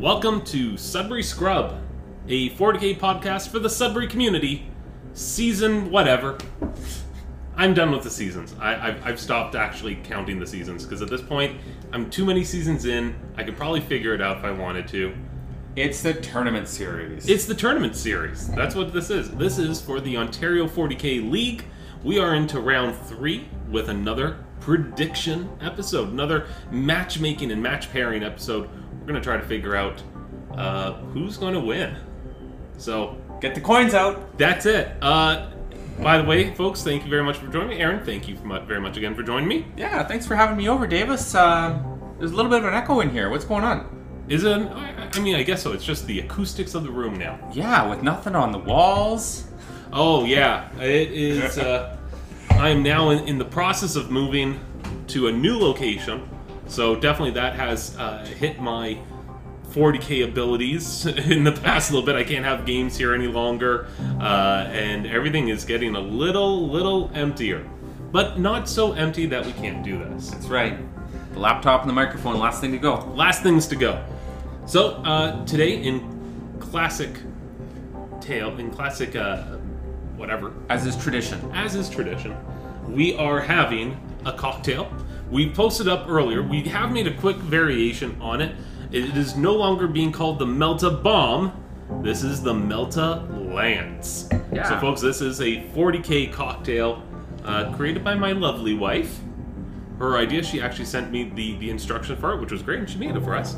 Welcome to Sudbury Scrub, a 40k podcast for the Sudbury community, season whatever. I'm done with the seasons. I, I've, I've stopped actually counting the seasons because at this point, I'm too many seasons in. I could probably figure it out if I wanted to. It's the tournament series. It's the tournament series. That's what this is. This is for the Ontario 40k League. We are into round three with another prediction episode, another matchmaking and match pairing episode. To try to figure out uh, who's going to win. So Get the coins out. that's it. Uh, by the way, folks, thank you very much for joining me. Aaron, thank you very much again for joining me. Yeah, thanks for having me over, Davis. Um, there's a little bit of an echo in here. What's going on? Is it? I I mean, I guess so. It's just the acoustics of the room now. Yeah, with nothing on the walls. Oh yeah, it is. Uh, I am now in, in the process of moving to a new location, so definitely that has uh, hit my 40k abilities in the past a little bit. I can't have games here any longer, uh, and everything is getting a little, little emptier, but not so empty that we can't do this. That's right. The laptop and the microphone, last thing to go. Last things to go. So uh, today in classic tale, in classic uh, whatever As is tradition. as is tradition, we are having a cocktail. We posted up earlier. We have made a quick variation on it. It is no longer being called the Melta Bomb. This is the Melta Lance. Yeah. So, folks, this is a 40k cocktail uh, created by my lovely wife. Her idea, she actually sent me the, the instruction for it, which was great, and she made it for us.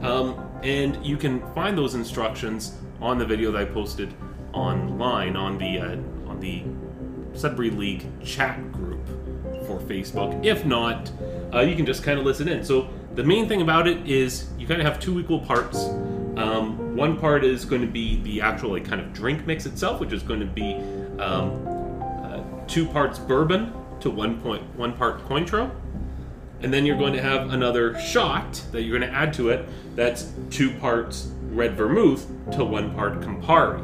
Um, and you can find those instructions on the video that I posted online on the uh, on the Sudbury League chat group Facebook. If not, uh, you can just kind of listen in. So the main thing about it is you kind of have two equal parts. Um, one part is going to be the actual like kind of drink mix itself, which is going to be um, uh, two parts bourbon to one point one part Cointreau, and then you're going to have another shot that you're going to add to it. That's two parts red vermouth to one part Campari.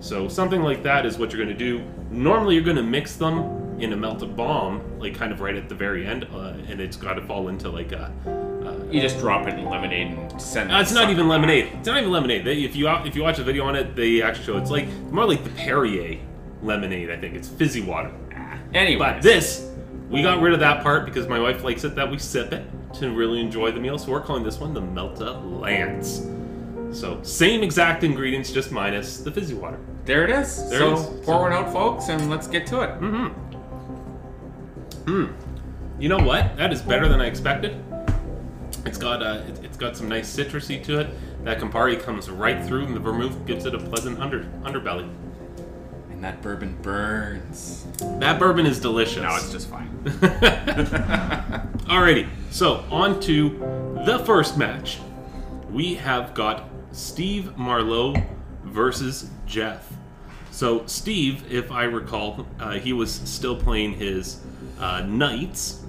So something like that is what you're going to do. Normally, you're going to mix them in a Melta Bomb, like kind of right at the very end, uh, and it's got to fall into like a. Uh, You just drop it in lemonade and send it. uh, it's not even lemonade. It's not even lemonade. They, if you if you watch a video on it, they actually show it's like more like the Perrier lemonade. I think it's fizzy water. Anyway, But this, we got rid of that part because my wife likes it that we sip it to really enjoy the meal. So we're calling this one the Melta Lance. So same exact ingredients, just minus the fizzy water. there it is. There so it is. pour one out, folks, and let's get to it. You know what? That is better than I expected. It's got uh, it, it's got some nice citrusy to it. That Campari comes right through, and the vermouth gives it a pleasant under underbelly. And that bourbon burns. That bourbon is delicious. Now it's just fine. Alrighty, so on to the first match. We have got Steve Marlowe versus Jeff. So Steve, if I recall, uh, he was still playing his uh, knights.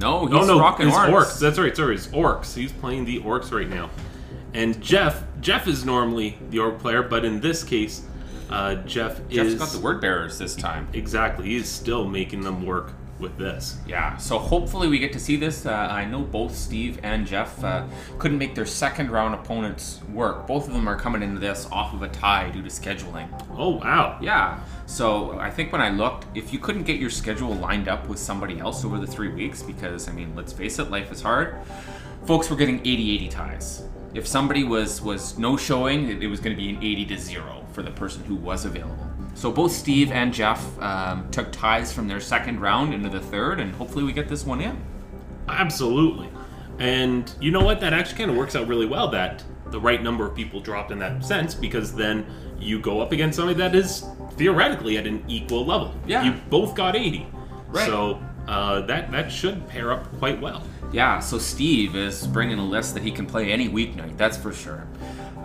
No, he's oh no, rocking orcs. orcs. That's right, sorry, his orcs. He's playing the orcs right now. And Jeff, Jeff is normally the orc player, but in this case, uh, Jeff Jeff's is got the word bearers this time. exactly. He's still making them work with this. Yeah, so hopefully we get to see this. Uh, I know both Steve and Jeff uh, couldn't make their second round opponents work. Both of them are coming into this off of a tie due to scheduling. Oh wow! Yeah, so I think when I looked, if you couldn't get your schedule lined up with somebody else over the three weeks, because I mean, let's face it, life is hard, folks were getting 80 80 ties. If somebody was, was no showing, it, it was going to be an 80 to 0 for the person who was available. So both Steve and Jeff um, took ties from their second round into the third, and hopefully we get this one in. Absolutely. And you know what? That actually kind of works out really well that the right number of people dropped in that sense because then you go up against somebody that is theoretically at an equal level. Yeah. You both got 80. Right. So uh, that, that should pair up quite well. Yeah, so Steve is bringing a list that he can play any weeknight, that's for sure.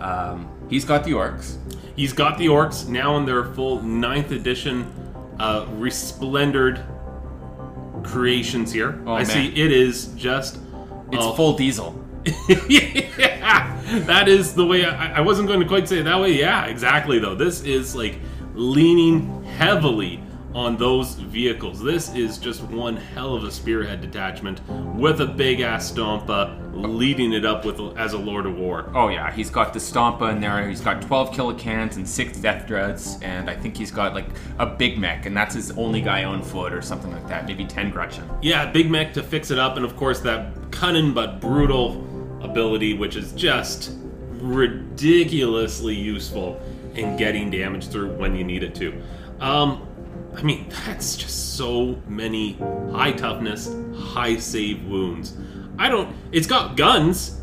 Um, he's got the orcs. He's got the orcs now in their full ninth edition uh, resplendent creations here. Oh, I man. see it is just It's full diesel. yeah, that is the way I, I wasn't going to quite say it that way. Yeah, exactly. Though this is like leaning heavily on those vehicles. This is just one hell of a spearhead detachment with a big ass Stompa leading it up with as a Lord of War. Oh yeah, he's got the Stompa in there. He's got 12 Killa Kans and six Deff Dreads, and I think he's got like a Big Mek, and that's his only guy on foot or something like that. Maybe 10 Gretchin. Yeah, Big Mek to fix it up, and of course that cunning but brutal ability, which is just ridiculously useful in getting damage through when you need it to. Um, I mean, that's just so many high toughness, high save wounds. I don't. It's got guns,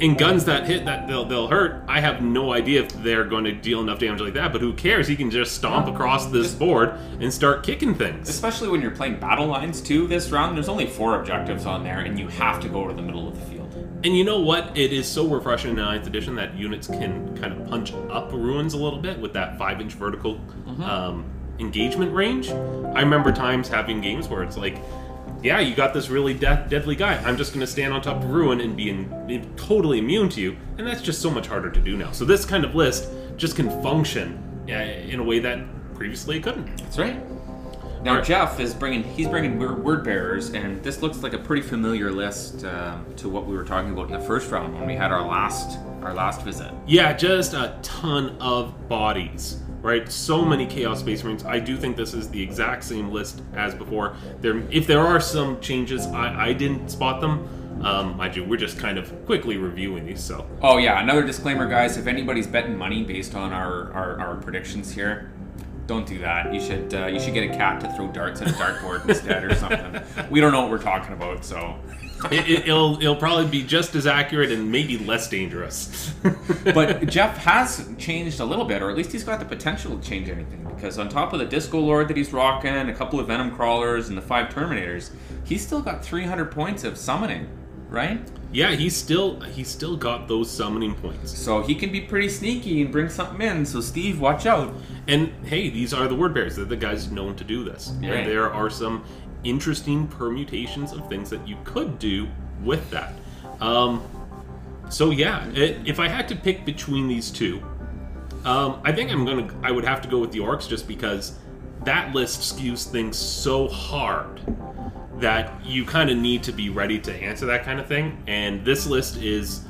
and guns that hit that they'll they'll hurt. I have no idea if they're going to deal enough damage like that. But who cares? He can just stomp across this board and start kicking things. Especially when you're playing battle lines too. This round, there's only four objectives on there, and you have to go to the middle of the field. And you know what? It is so refreshing in the 9th edition that units can kind of punch up ruins a little bit with that 5 inch vertical um, engagement range. I remember times having games where it's like, yeah, you got this really de- deadly guy. I'm just going to stand on top of ruin and be, in, be totally immune to you. And that's just so much harder to do now. So this kind of list just can function uh, in a way that previously it couldn't. That's right. Now Alright. Jeff is bringing he's bringing word, bearers, and this looks like a pretty familiar list um, to what we were talking about in the first round when we had our last our last visit. Yeah, just a ton of bodies, right? So many Chaos Space Marines. I do think this is the exact same list as before. There, if there are some changes, I, I didn't spot them. Um, mind you, we're just kind of quickly reviewing these, so Oh yeah, another disclaimer, guys. If anybody's betting money based on our, our, our predictions here, don't do that. You should uh, you should get a cat to throw darts at a dartboard instead or something. We don't know what we're talking about, so. It, it, it'll it'll probably be just as accurate and maybe less dangerous. But Jeff has changed a little bit, or at least he's got the potential to change anything. Because on top of the Disco Lord that he's rocking, a couple of Venom Crawlers, and the five Terminators, he's still got 300 points of summoning, right? yeah, he's still he's still got those summoning points. So he can be pretty sneaky and bring something in. So Steve, watch out. And hey, these are the word bearers. They're the guys known to do this. Right. And there are some interesting permutations of things that you could do with that. Um, so yeah, it, if I had to pick between these two, um, I think I'm gonna. I would have to go with the orcs just because that list skews things so hard that you kind of need to be ready to answer that kind of thing. And this list is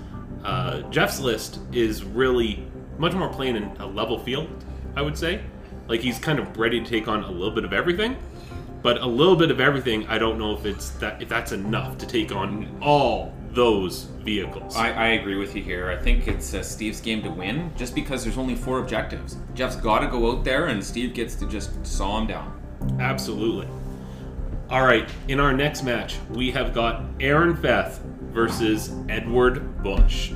uh, Jeff's list is really much more playing in a level field. I would say, like he's kind of ready to take on a little bit of everything. But a little bit of everything, I don't know if it's that if that's enough to take on all those vehicles. I, I agree with you here. I think it's uh, Steve's game to win, just because there's only four objectives. Jeff's got to go out there, and Steve gets to just saw him down. Absolutely. All right, in our next match, we have got Aaron Feth versus Edward Bush.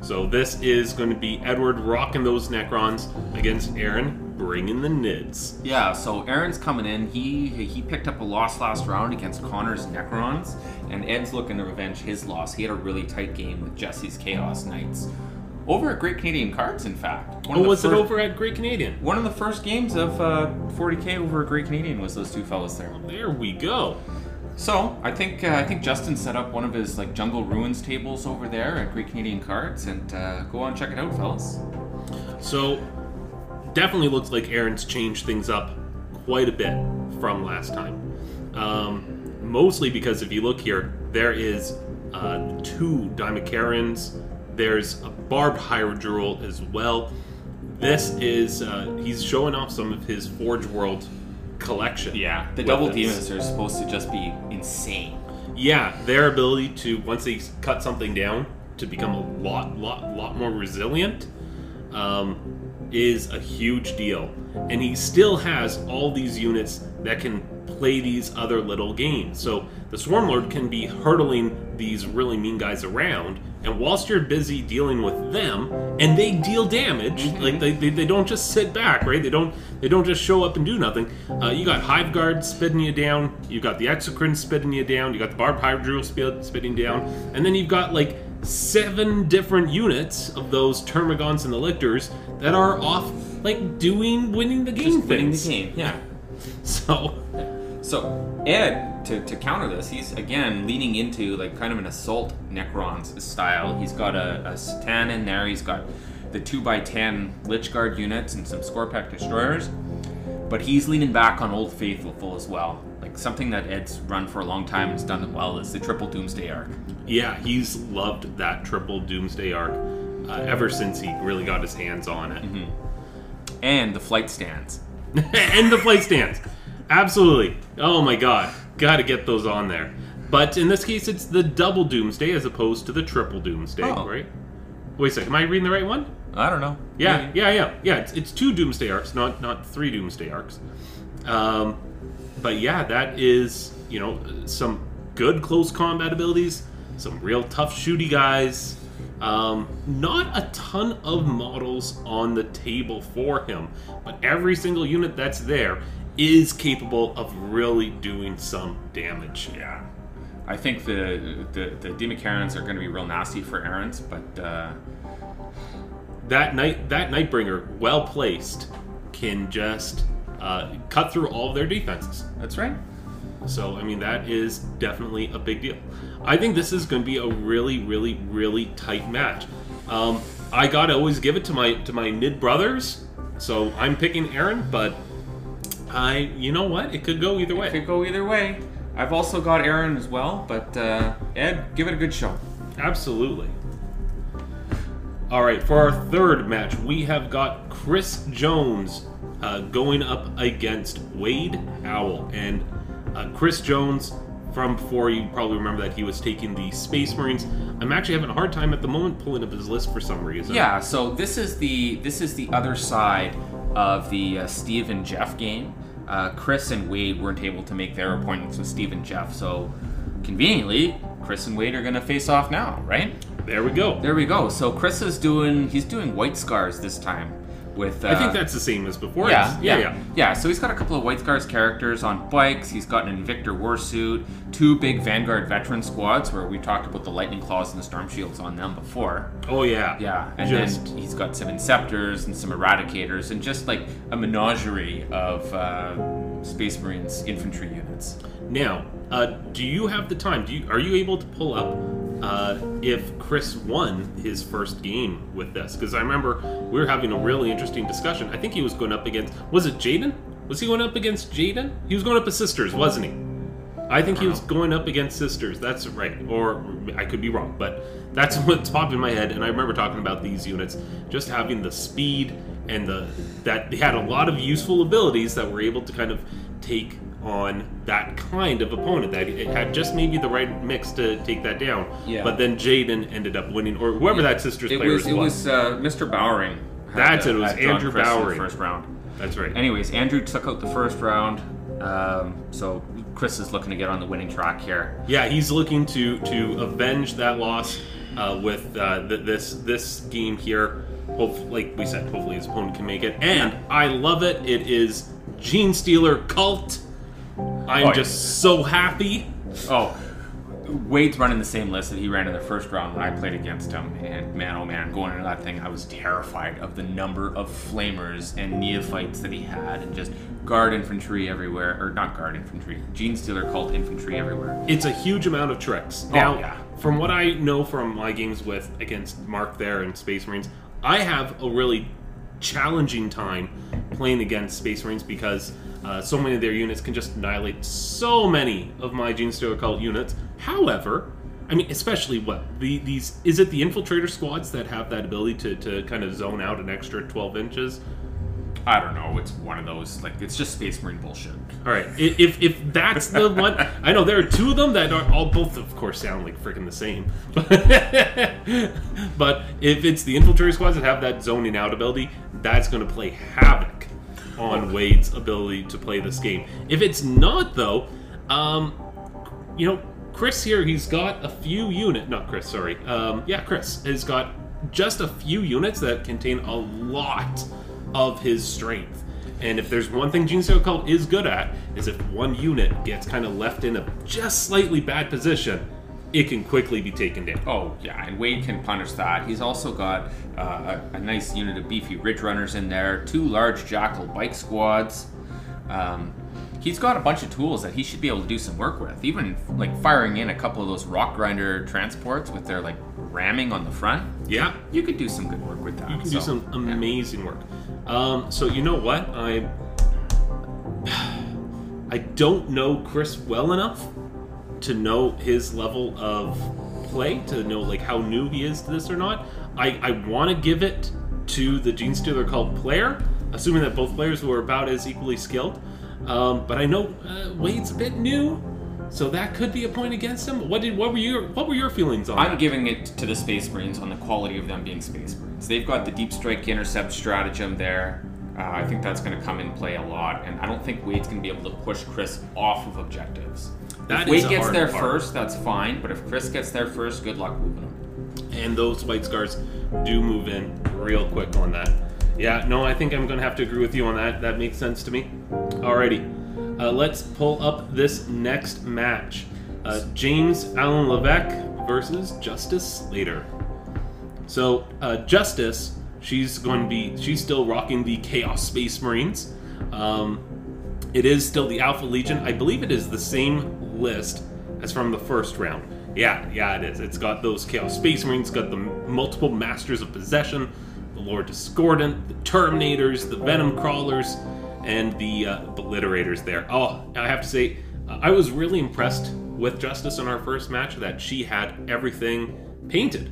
So this is going to be Edward rocking those Necrons against Aaron bringing the Nids. Yeah, so Aaron's coming in. He he picked up a loss last round against Connor's Necrons, and Ed's looking to revenge his loss. He had a really tight game with Jesse's Chaos Knights. Over at Great Canadian Cards, in fact. One Oh, of the was it over at Great Canadian? One of the first games of uh, 40k over at Great Canadian was those two fellas there. There we go. So I think uh, I think Justin set up one of his like Jungle Ruins tables over there at Great Canadian Cards, and uh, go on check it out, fellas. So, definitely looks like Aaron's changed things up quite a bit from last time. Um, mostly because if you look here, there is uh, two Dimachaerons. There's a barbed Hierodule as well. This is uh, he's showing off some of his Forge World collection. Yeah, the double demons are supposed to just be insane. Yeah, their ability to once they cut something down to become a lot, lot, lot more resilient um, is a huge deal. And he still has all these units that can play these other little games. So the Swarmlord can be hurtling these really mean guys around, and whilst you're busy dealing with them, and they deal damage, like they, they, they don't just sit back, right? They don't they don't just show up and do nothing. Uh, you got Hive Guard spitting you down, you got the Exocrine spitting you down, you got the Barbed spit, spitting down, and then you've got like seven different units of those Termagants and the Lictors that are off like doing winning the game Just winning the game. Yeah. So So Ed, to, to counter this, he's again leaning into like kind of an assault Necrons style. He's got a, a C'tan in there. He's got the two x ten Lychguard units and some Skorpekh destroyers. but he's leaning back on Old Faithful as well. Like something that Ed's run for a long time and has done well is the Triple Doomsday Ark. Yeah, he's loved that triple Doomsday Ark uh, ever since he really got his hands on it. And the flight stands. and the flight stands. Absolutely. Oh my god. Gotta get those on there. But in this case, it's the double Doomsday as opposed to the triple Doomsday, Oh. right? Wait a second. Am I reading the right one? I don't know. Yeah, Maybe. yeah, yeah, yeah. It's, it's two Doomsday Arks, not not three Doomsday arcs. Um, but yeah, that is you know some good close combat abilities, some real tough shooty guys. Um, not a ton of models on the table for him, but every single unit that's there is capable of really doing some damage. Yeah. I think the the, the Dimachaerons are going to be real nasty for Aaron's, but uh, that night that Nightbringer, well placed, can just uh, cut through all of their defenses. that's right. So I mean that is definitely a big deal. I think this is going to be a really, really, really tight match. Um, I gotta always give it to my to my Nid brothers. So I'm picking Aaron, but I, you know what, it could go either way. It could go either way. I've also got Aaron as well, but uh, Ed, give it a good show. Absolutely. All right, for our third match, we have got Chris Jones uh, going up against Wade Howell, And uh, Chris Jones, from before, you probably remember that he was taking the Space Marines. I'm actually having a hard time at the moment pulling up his list for some reason. Yeah, so this is the this is the other side of the uh, Steve and Jeff game. Uh, Chris and Wade weren't able to make their appointments with Steve and Jeff, so conveniently, Chris and Wade are going to face off now, right? There we go. There we go. So Chris is doing he's doing White Scars this time with. Uh, I think that's the same as before. Yeah, It's- yeah, yeah, yeah, So he's got a couple of White Scars characters on bikes. He's got an Invictor warsuit, two big Vanguard veteran squads where we talked about the Lightning Claws and the Storm Shields on them before. Oh yeah. Yeah, and Just then he's got some Inceptors and some Eradicators and just like a menagerie of uh, Space Marines infantry units. Now, uh, do you have the time? Do you are you able to pull up uh, if Chris won his first game with this? Because I remember we were having a really interesting discussion. I think he was going up against was it Jaden? Was he going up against Jaden? He was going up as sisters, wasn't he? I think he was going up against sisters. That's right, or I could be wrong, but that's what's popped in my head. And I remember talking about these units just having the speed and the that they had a lot of useful abilities that were able to kind of take on that kind of opponent that it had just maybe the right mix to take that down. Yeah. But then Jaden ended up winning, or whoever that sisters It player was it was uh, Mr. Bowering. That's it, it was Andrew the Bowering. first round. That's right. Anyways, Andrew took out the first round, um, so Chris is looking to get on the winning track here. Yeah, he's looking to to avenge that loss uh, with uh, th- this this game here. Hope, like we said, hopefully his opponent can make it. And I love it. It is Genestealer Cult. I'm Oh, yeah. just so happy. Oh, Wade's running the same list that he ran in the first round when I played against him, and man, oh man, going into that thing, I was terrified of the number of flamers and neophytes that he had, and just guard infantry everywhere, or not guard infantry, Genestealer cult infantry everywhere. It's a huge amount of tricks. Oh, now, yeah. from what I know from my games with against Mark there and Space Marines, I have a really challenging time playing against Space Marines because uh, so many of their units can just annihilate so many of my Genestealer Cult units. However, I mean, especially what the these is it the infiltrator squads that have that ability to, to kind of zone out an extra 12 inches? I don't know, it's one of those, like, it's just Space Marine bullshit. All right, if if that's the one, I know there are two of them that are all both, of course, sound like freaking the same. but if it's the infiltrator squads that have that zoning out ability, that's going to play havoc on Wade's ability to play this game. If it's not, though, um, you know, Chris here, he's got a few unit. Not Chris, sorry. Um, yeah, Chris has got just a few units that contain a lot of his strength. And if there's one thing Stealer Cult is good at, is if one unit gets kind of left in a just slightly bad position, it can quickly be taken down. Oh yeah, and Wade can punish that. He's also got uh, a, a nice unit of beefy Ridge Runners in there, two large Jackal bike squads. Um, he's got a bunch of tools that he should be able to do some work with. Even like firing in a couple of those Rock Grinder transports with their like ramming on the front. Yeah, You could do some good work with that. you can So, do some yeah. amazing work. Um, so you know what? I I don't know Chris well enough to know his level of play, to know like how new he is to this or not. I, I want to give it to the Genestealer Cult player, assuming that both players were about as equally skilled. Um, but I know uh, Wade's a bit new, so that could be a point against him. What did what were your what were your feelings on I'm that? giving it to the Space Marines on the quality of them being Space Marines. They've got the deep strike intercept stratagem there. Uh, I think that's going to come in play a lot, and I don't think Wade's going to be able to push Chris off of objectives. That if is Wade a gets there part. first, that's fine. But if Chris gets there first, good luck moving him. and those white scars do move in real quick on that. Yeah, no, I think I'm gonna have to agree with you on that. That makes sense to me. Alrighty, uh, let's pull up this next match: uh, James Allen Levesque versus Justice Slater. So uh, Justice, she's going to be, she's still rocking the Chaos Space Marines. Um, it is still the Alpha Legion. I believe it is the same list as from the first round. Yeah, yeah, it is. It's got those Chaos Space Marines, got the multiple Masters of Possession, the Lord Discordant, the Terminators, the Venom Crawlers, and the uh, Obliterators there. Oh, I have to say, uh, I was really impressed with Justice in our first match that she had everything painted,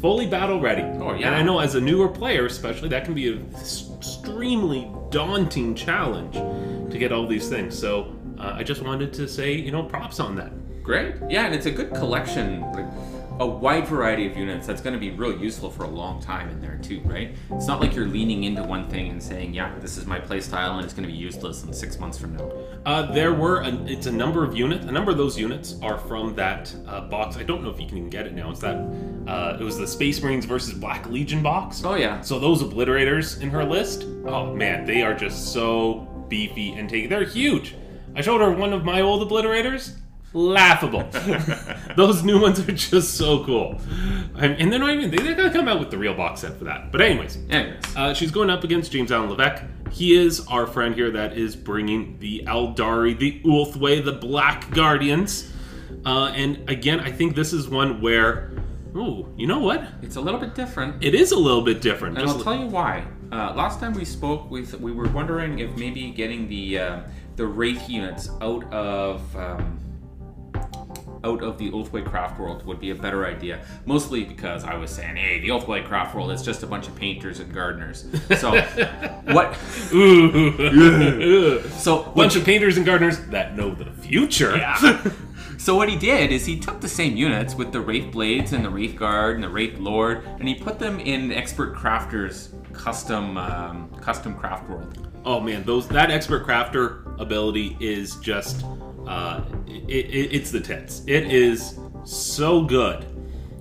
fully battle ready. Oh, yeah. And I know as a newer player, especially, that can be an extremely daunting challenge to get all these things. So uh, I just wanted to say, you know, props on that. Great. Yeah, and it's a good collection, like a wide variety of units that's going to be real useful for a long time in there too, right? It's not like you're leaning into one thing and saying, "Yeah, this is my playstyle and it's going to be useless in 6 months from now." Uh, there were a, it's a number of units. A number of those units are from that uh, box. I don't know if you can even get it now. It's that uh, it was the Space Marines versus Black Legion box. Oh yeah. So those obliterators in her list, oh man, they are just so beefy and take. They're huge. I showed her one of my old obliterators. Laughable. those new ones are just so cool, and, and they're not even. They, they're gonna come out with the real box set for that. But anyways, Anyways, uh, she's going up against James Allen Levesque. He is our friend here that is bringing the Eldari, the Ulthwé, the Black Guardians. Uh, and again, I think this is one where, oh, you know what? it's a little bit different. It is a little bit different. And I'll tell you why. Uh, last time we spoke, we, we were wondering if maybe getting the uh, the Wraith units out of um, out of the Ulthwé Craft World would be a better idea. Mostly because I was saying, hey, the Ulthwé Craft World is just a bunch of painters and gardeners. So what? Ooh. So Bunch of painters and gardeners that know the future. So what he did is he took the same units with the Wraith Blades and the Wraith Guard and the Wraith Lord, and he put them in Expert Crafters custom um, custom craft world. Oh man, those that expert crafter ability is just uh, it, it, it's the tits. It is so good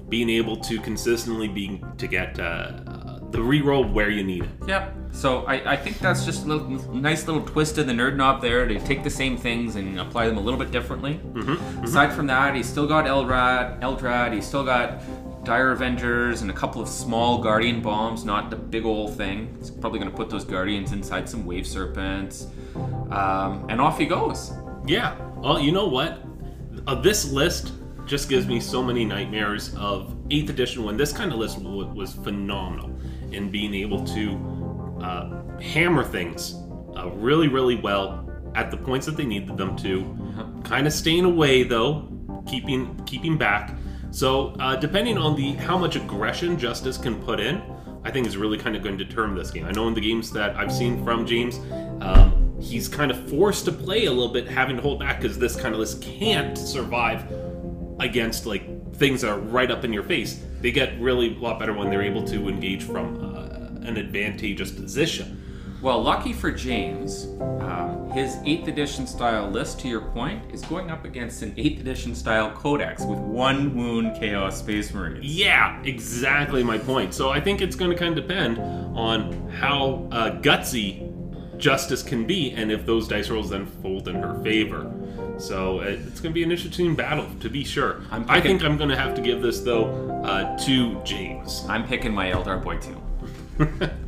being able to consistently be to get uh, uh, the reroll where you need it. Yep. So I, I think that's just a little, nice little twist of the nerd knob there to take the same things and apply them a little bit differently. Mm-hmm, Aside from that, he's still got Eldrad, Eldrad. He's still got Dire Avengers and a couple of small Guardian bombs, not the big old thing. He's probably going to put those Guardians inside some Wave Serpents, um, and off he goes. Yeah. Well, you know what? Uh, this list just gives me so many nightmares of 8th edition when this kind of list w- was phenomenal in being able to uh, hammer things uh, really, really well at the points that they needed them to. Kind of staying away though, keeping keeping back. So uh, depending on the how much aggression Justice can put in, I think is really kind of going to determine this game. I know in the games that I've seen from James, um, he's kind of forced to play a little bit, having to hold back because this kind of list can't survive against like things that are right up in your face. They get really a lot better when they're able to engage from uh, an advantageous position. Well, lucky for James, um, his 8th edition style list, to your point, is going up against an 8th edition style codex with one wound Chaos Space Marines. Yeah, exactly my point. So I think it's going to kind of depend on how uh, gutsy Justice can be, and if those dice rolls then fold in her favor. So uh, it's going to be an interesting battle, to be sure. I'm I think I'm going to have to give this though uh, to James. I'm picking my Eldar Boy too.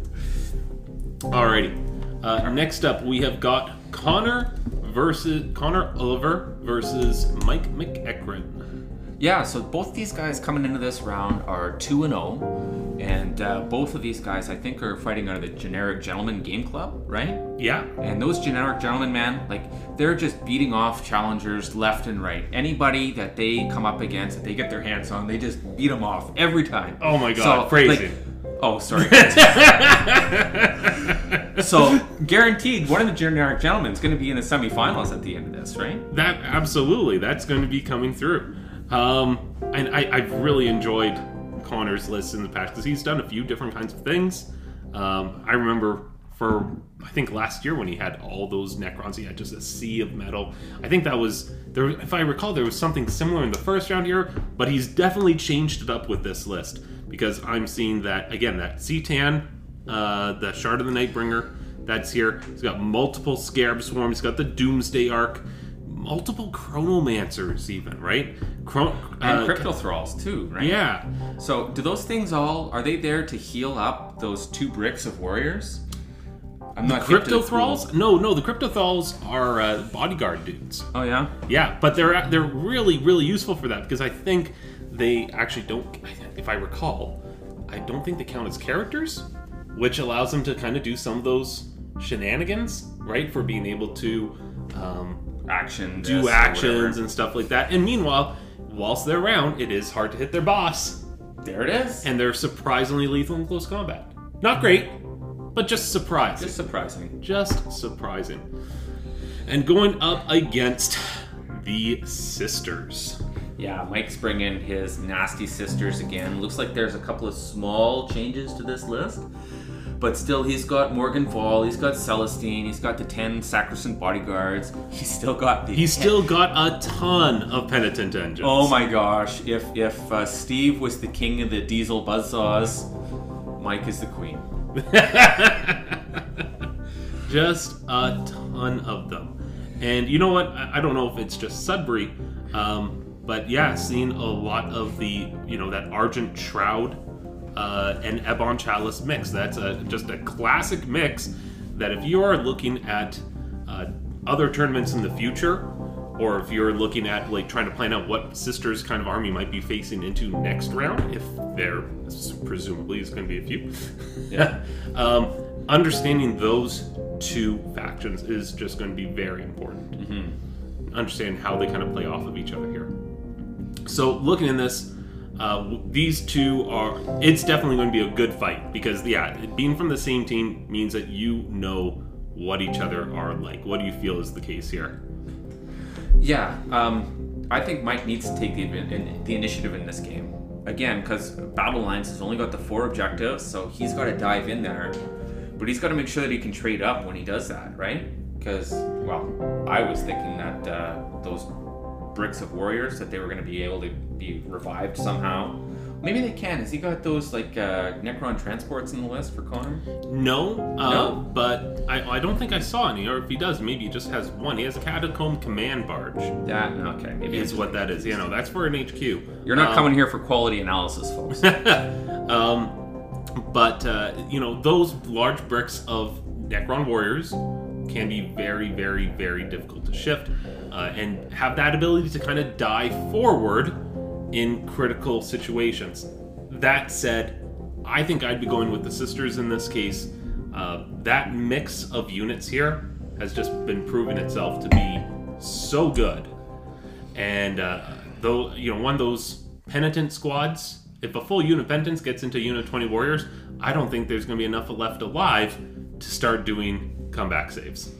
Alrighty. Uh, next up, we have got Connor versus Connor Oliver versus Mike McEachran. Yeah, so both these guys coming into this round are 2 and 0. And uh, both of these guys, I think, are fighting under the Generic Gentleman Game Club, right? Yeah. And those Generic Gentlemen, man, like, they're just beating off challengers left and right. Anybody that they come up against, that they get their hands on, they just beat them off every time. Oh my god, crazy. like- oh, sorry. so, guaranteed, one of the Generic Gentlemen is going to be in the semifinals at the end of this, right? That absolutely, that's going to be coming through. Um, and I, I've really enjoyed Connor's list in the past because he's done a few different kinds of things. Um, I remember for I think last year when he had all those Necrons, he had just a sea of metal. I think that was there. If I recall, there was something similar in the first round here, but he's definitely changed it up with this list because I'm seeing that again. That C'tan, uh, the Shard of the Nightbringer, that's here. He's got multiple Scarab Swarms. He's got the Doomsday Ark, multiple Chronomancers, even right? Chron- And uh, Crypto Thralls, too, right? Yeah, So, do those things all are they there to heal up those two bricks of warriors? I'm not hip Crypto Thralls? No, no, the Crypto Thralls are uh, bodyguard dudes. Oh yeah. Yeah, but they're they're really really useful for that because I think they actually don't. If I recall, I don't think they count as characters, which allows them to kind of do some of those shenanigans, right? For being able to um, Action. do actions and stuff like that. And meanwhile, whilst they're around, it is hard to hit their boss, There it is. and they're surprisingly lethal in close combat. Not great, but just surprising. Just surprising. Just surprising. And going up against the sisters. Yeah, Mike's bringing his nasty sisters again. Looks like there's a couple of small changes to this list. But still, he's got Morvenn Vahl, he's got Celestine, he's got the 10 Sacrosanct bodyguards, he's still got the. He's still got a ton of penitent engines. Oh my gosh, if if uh, Steve was the king of the diesel buzzsaws, Mike is the queen. just a ton of them. And you know what? I I don't know if it's just Sudbury, um, but yeah, seeing a lot of the, you know, that Argent Shroud uh, and Ebon Chalice mix. That's a, just a classic mix that if you are looking at uh, other tournaments in the future, or if you're looking at like trying to plan out what sisters kind of army might be facing into next round, if there presumably is going to be a few, Yeah. um, understanding those two factions is just going to be very important. Understand how they kind of play off of each other here. So, looking in this, uh, these two are. It's definitely going to be a good fight because, yeah, being from the same team means that you know what each other are like. What do you feel is the case here? Yeah, um, I think Mike needs to take the, the initiative in this game. Again, because Battle Lines has only got the four objectives, so he's got to dive in there. But he's got to make sure that he can trade up when he does that, right? Because, well, I was thinking that uh, those bricks of warriors, that they were going to be able to be revived somehow. Maybe they can. Has he got those, like, uh, Necron transports in the list for Connor? No, uh, No? but I, I don't think I saw any. Or if he does, maybe he just has one. He has a Catacomb Command Barge. That, okay, maybe Is it's what that is. You know, that's for an HQ. You're not Um, coming here for quality analysis, folks. um, but uh, you know those large bricks of Necron warriors can be very, very, very difficult to shift, uh, and have that ability to kind of die forward in critical situations. That said, I think I'd be going with the sisters in this case. Uh, that mix of units here has just been proven itself to be so good and uh, though you know one of those penitent squads if a full unit of penitents gets into unit 20 warriors i don't think there's going to be enough left alive to start doing comeback saves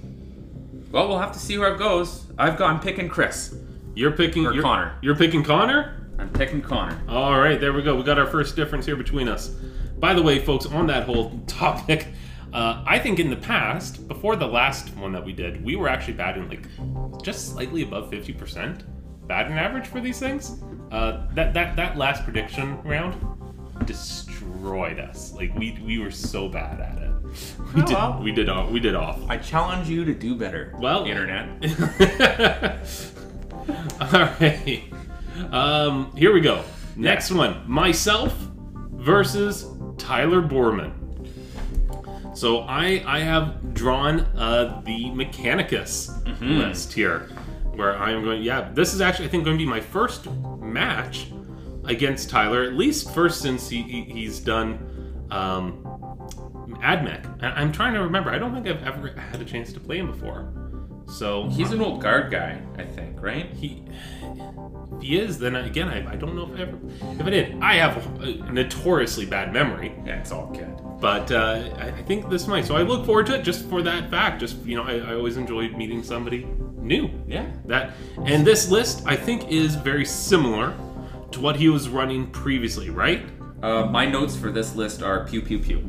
Well, we'll have to see where it goes. I've got. I'm picking Chris. you're picking Or you're, Connor. you're picking connor I'm picking Connor. all right there we go we got our first difference here between us by the way folks on that whole topic uh, i think in the past before the last one that we did we were actually batting like just slightly above 50% batting average for these things uh, that, that that last prediction round destroyed us like we we were so bad at it we Oh, did well. we did off we did off I challenge you to do better. Well- internet. All right. Um, here we go. Next one. Myself versus Tyler Borman. So I I have drawn uh, the Mechanicus list here. where I am going. Yeah, this is actually I think going to be my first match against Tyler, at least first since he, he he's done um, AdMech. I- I'm trying to remember. I don't think I've ever had a chance to play him before. So He's an old guard guy, I think, right? he if he is then again I, I don't know if I ever if I did I have a notoriously bad memory Yeah, it's all good. but uh, I, I think this might so I look forward to it just for that fact just you know I, I always enjoy meeting somebody new Yeah. that and this list I think is very similar to what he was running previously right Uh, my notes for this list are pew pew pew.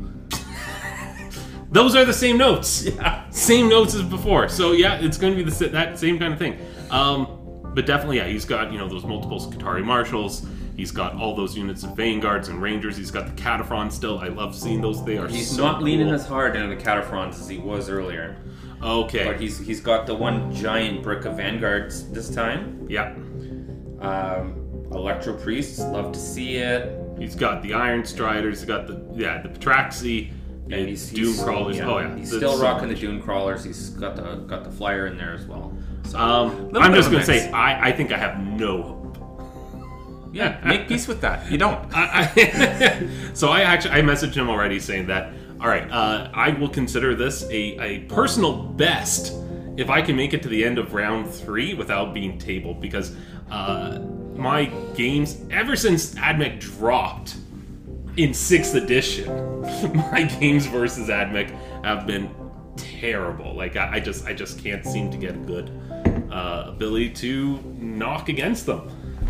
Those are the same notes. Yeah same notes as before. So yeah it's going to be the that same kind of thing. Um but definitely yeah he's got you know those multiple Skitarii marshals. He's got all those units of vanguards and rangers. He's got the Kataphrons still. I love seeing those. They are He's so not leaning as hard into the Kataphrons as he was earlier, okay. But he's he's got the one giant brick of vanguards this time. yeah. Um, Electro priests, love to see it. he's got the iron striders. He's got the yeah the Pteraxii And and he's, he's- crawlers oh yeah he's still so rocking the dune crawlers. He's got the got the flyer in there as well. So, um i'm just gonna say i i think i have no hope yeah, make peace with that. You don't. I, I, so I actually I messaged him already saying that all right, uh, I will consider this a, a personal best if I can make it to the end of round three without being tabled because uh, my games ever since AdMech dropped in sixth edition, my games versus AdMech have been terrible. Like I, I just I just can't seem to get a good uh, ability to knock against them.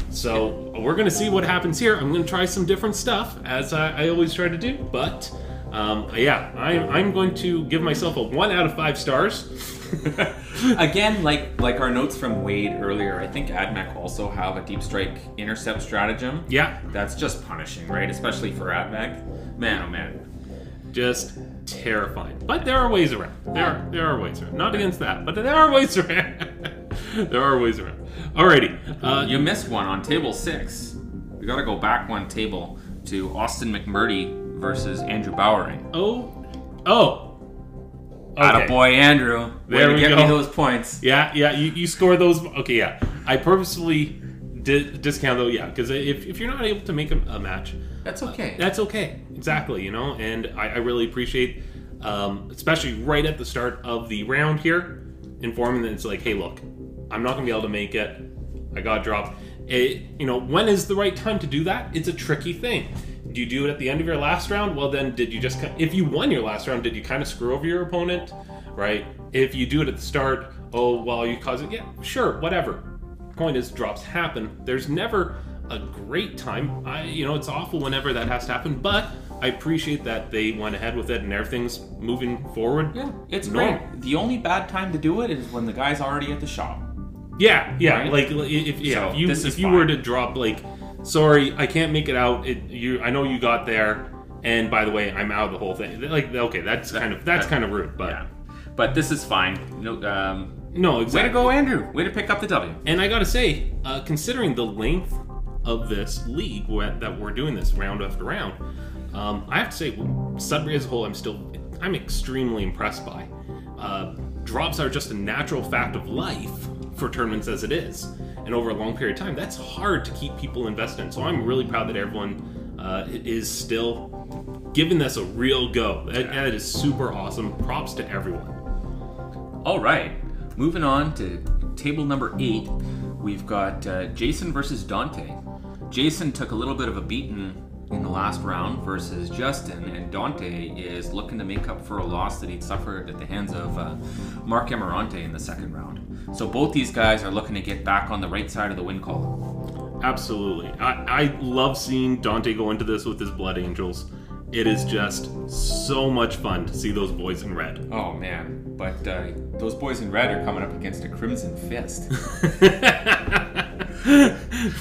So we're gonna see what happens here. I'm gonna try some different stuff as I, I always try to do. But um, yeah, I'm, I'm going to give myself a one out of five stars. Again, like like our notes from Wade earlier, I think AdMech also have a deep strike intercept stratagem. yeah, That's just punishing, right? Especially for AdMech. Man, oh man. just terrifying. But there are ways around. There are, there are ways around. Not against that, but there are ways around. there are ways around. Alrighty. Uh, You missed one on table six. We gotta go back one table to Austin McMurdy versus Andrew Bowering. oh, oh. Atta boy, Andrew. Way There to we get go. me those points. Yeah, yeah, you, you score those. Okay, yeah. I purposefully did discount though, yeah, because if, if you're not able to make a, a match, That's okay. that's okay. Exactly, you know, and I, I really appreciate, um, especially right at the start of the round here, informing that it's like, hey, look, I'm not gonna be able to make it. I got dropped. It, you know, when is the right time to do that? It's a tricky thing. Do you do it at the end of your last round? Well, then, did you just if you won your last round, did you kind of screw over your opponent, right? If you do it at the start, oh well, you cause it. Yeah, sure, whatever. Point is, drops happen. There's never a great time. I, you know, it's awful whenever that has to happen, but I appreciate that they went ahead with it and everything's moving forward. Yeah, it's normal. great. The only bad time to do it is when the guy's already at the shop. Yeah, yeah. Right? Like if yeah, So, if you if you fine. were to drop like, sorry, I can't make it out. It you I know you got there, and by the way, I'm out of the whole thing. Like okay, that's kind of that's kind of rude, but Yeah. But this is fine. No, um, no, way to go, Andrew. Way to pick up the W. And I gotta say, uh, considering the length of this league that we're doing this round after round, um, I have to say, Sudbury as a whole, I'm still, I'm extremely impressed by. Uh, drops are just a natural fact of life for tournaments as it is, and over a long period of time, that's hard to keep people invested in. So I'm really proud that everyone uh, is still giving this a real go. That, that is super awesome. Props to everyone. All right. Moving on to table number eight, we've got uh, Jason versus Dante. Jason took a little bit of a beating in the last round versus Justin, and Dante is looking to make up for a loss that he'd suffered at the hands of uh, Mark Emirante in the second round. So both these guys are looking to get back on the right side of the win column. Absolutely. I, I love seeing Dante go into this with his Blood Angels. It is just so much fun to see those boys in red. Oh man, but uh, those boys in red are coming up against a Crimson Fist.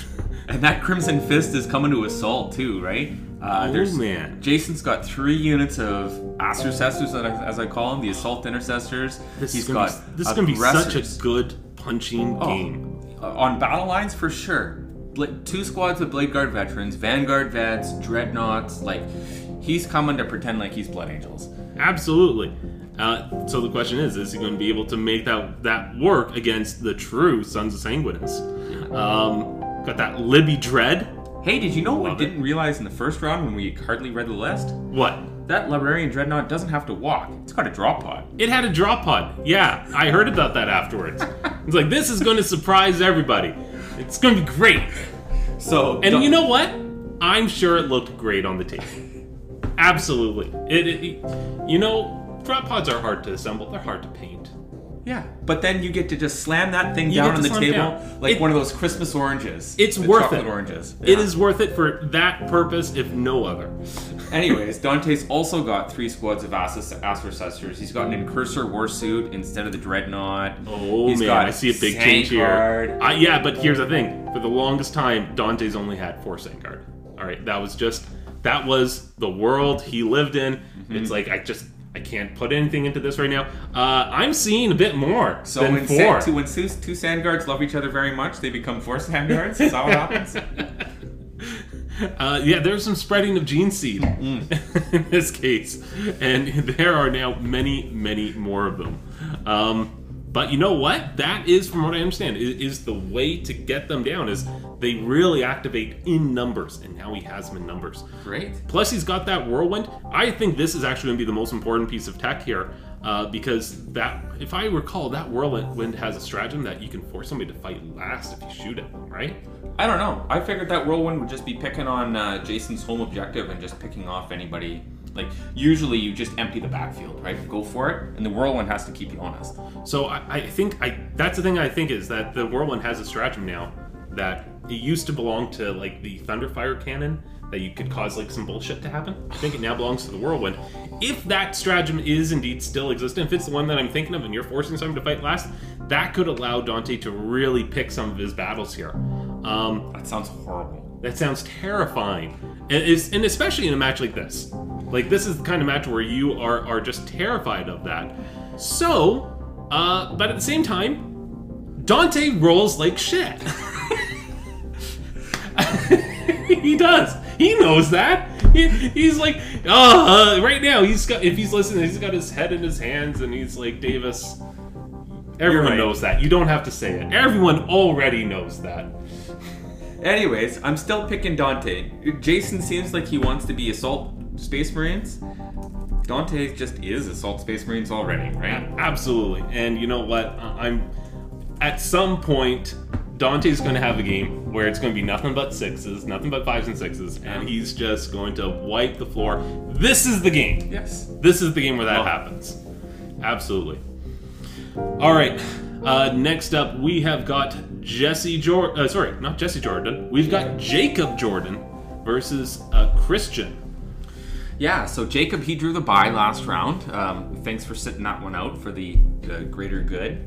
And that Crimson Fist is coming to assault too, right? Uh, Oh, there's man. Jason's got three units of Astrocestors, as I call them, the Assault Intercessors. This He's is got be, this is gonna be such a good punching Oh, game. uh, on battle lines for sure. Bla- two squads of Blade Guard veterans, Vanguard vets, Dreadnoughts. Like he's coming to pretend like he's Blood Angels. Absolutely. Uh, so the question is, is he going to be able to make that that work against the true Sons of Sanguinius? Um, got that Libby Dread. Hey, did you know what we it. didn't realize in the first round when we hardly read the list? What? That Librarian Dreadnought doesn't have to walk. It's got a drop pod. It had a drop pod. Yeah, I heard about that afterwards. It's like this is going to surprise everybody. It's going to be great. So And you know what? I'm sure it looked great on the table. Absolutely. It, it, you know, drop pods are hard to assemble. They're hard to paint. Yeah, but then you get to just slam that thing You down get on to the slam table down. like It- one of those Christmas oranges. It's The worth chocolate it. oranges. It Yeah. is worth it for that purpose, if no other. Anyways, Dante's also got three squads of Astrocestors. He's got an Incursor Warsuit instead of the Dreadnought. Oh He's man, got I see a big change here. Sandguard. Uh, yeah, but here's the thing: for the longest time, Dante's only had four Sandguard. All right, that was just that was the world he lived in. Mm-hmm. It's like I just I can't put anything into this right now. Uh, I'm seeing a bit more So than when, four. Two, when two, two Sandguards love each other very much, they become four Sandguards? Is that what happens? Uh, yeah, there's some spreading of gene seed Mm. in this case, and there are now many, many more of them. Um, but you know what? That is, from what I understand, is the way to get them down. Is they really activate in numbers, and now he has them in numbers. Great. Plus, he's got that whirlwind. I think this is actually going to be the most important piece of tech here, uh, because that, if I recall, that whirlwind has a stratagem that you can force somebody to fight last if you shoot at them, right? I don't know. I figured that Whirlwind would just be picking on uh, Jason's home objective and just picking off anybody. Like, usually you just empty the backfield, right? Go for it, and the Whirlwind has to keep you honest. So I, I think I that's the thing I think is that the whirlwind has a stratagem now that it used to belong to like the thunderfire cannon that you could cause like some bullshit to happen. I think it now belongs to the whirlwind. If that stratagem is indeed still existent, if it's the one that I'm thinking of, and you're forcing someone to fight last, that could allow Dante to really pick some of his battles here. Um, That sounds horrible. that sounds terrifying, and, and especially in a match like this. Like this is the kind of match where you are are just terrified of that. So, uh, but at the same time, Dante rolls like shit. he does. He knows that. He, he's like, uh, right now he's got. If he's listening, he's got his head in his hands, and he's like, Davis. Everyone right. knows that. You don't have to say it. Everyone already knows that. Anyways, I'm still picking Dante. Jason seems like he wants to be Assault Space Marines. Dante just is Assault Space Marines already, right? Absolutely. And you know what? I'm at some point Dante's going to have a game where it's going to be nothing but sixes, nothing but fives and sixes, and he's just going to wipe the floor. This is the game. Yes. This is the game where that Oh. happens. Absolutely. All right. Uh, next up, we have got Jesse Jordan. Uh, sorry, not Jesse Jordan. We've got Jacob Jordan versus uh, Christian. Yeah, so Jacob, he drew the bye last round. Um, thanks for sitting that one out for the, the greater good.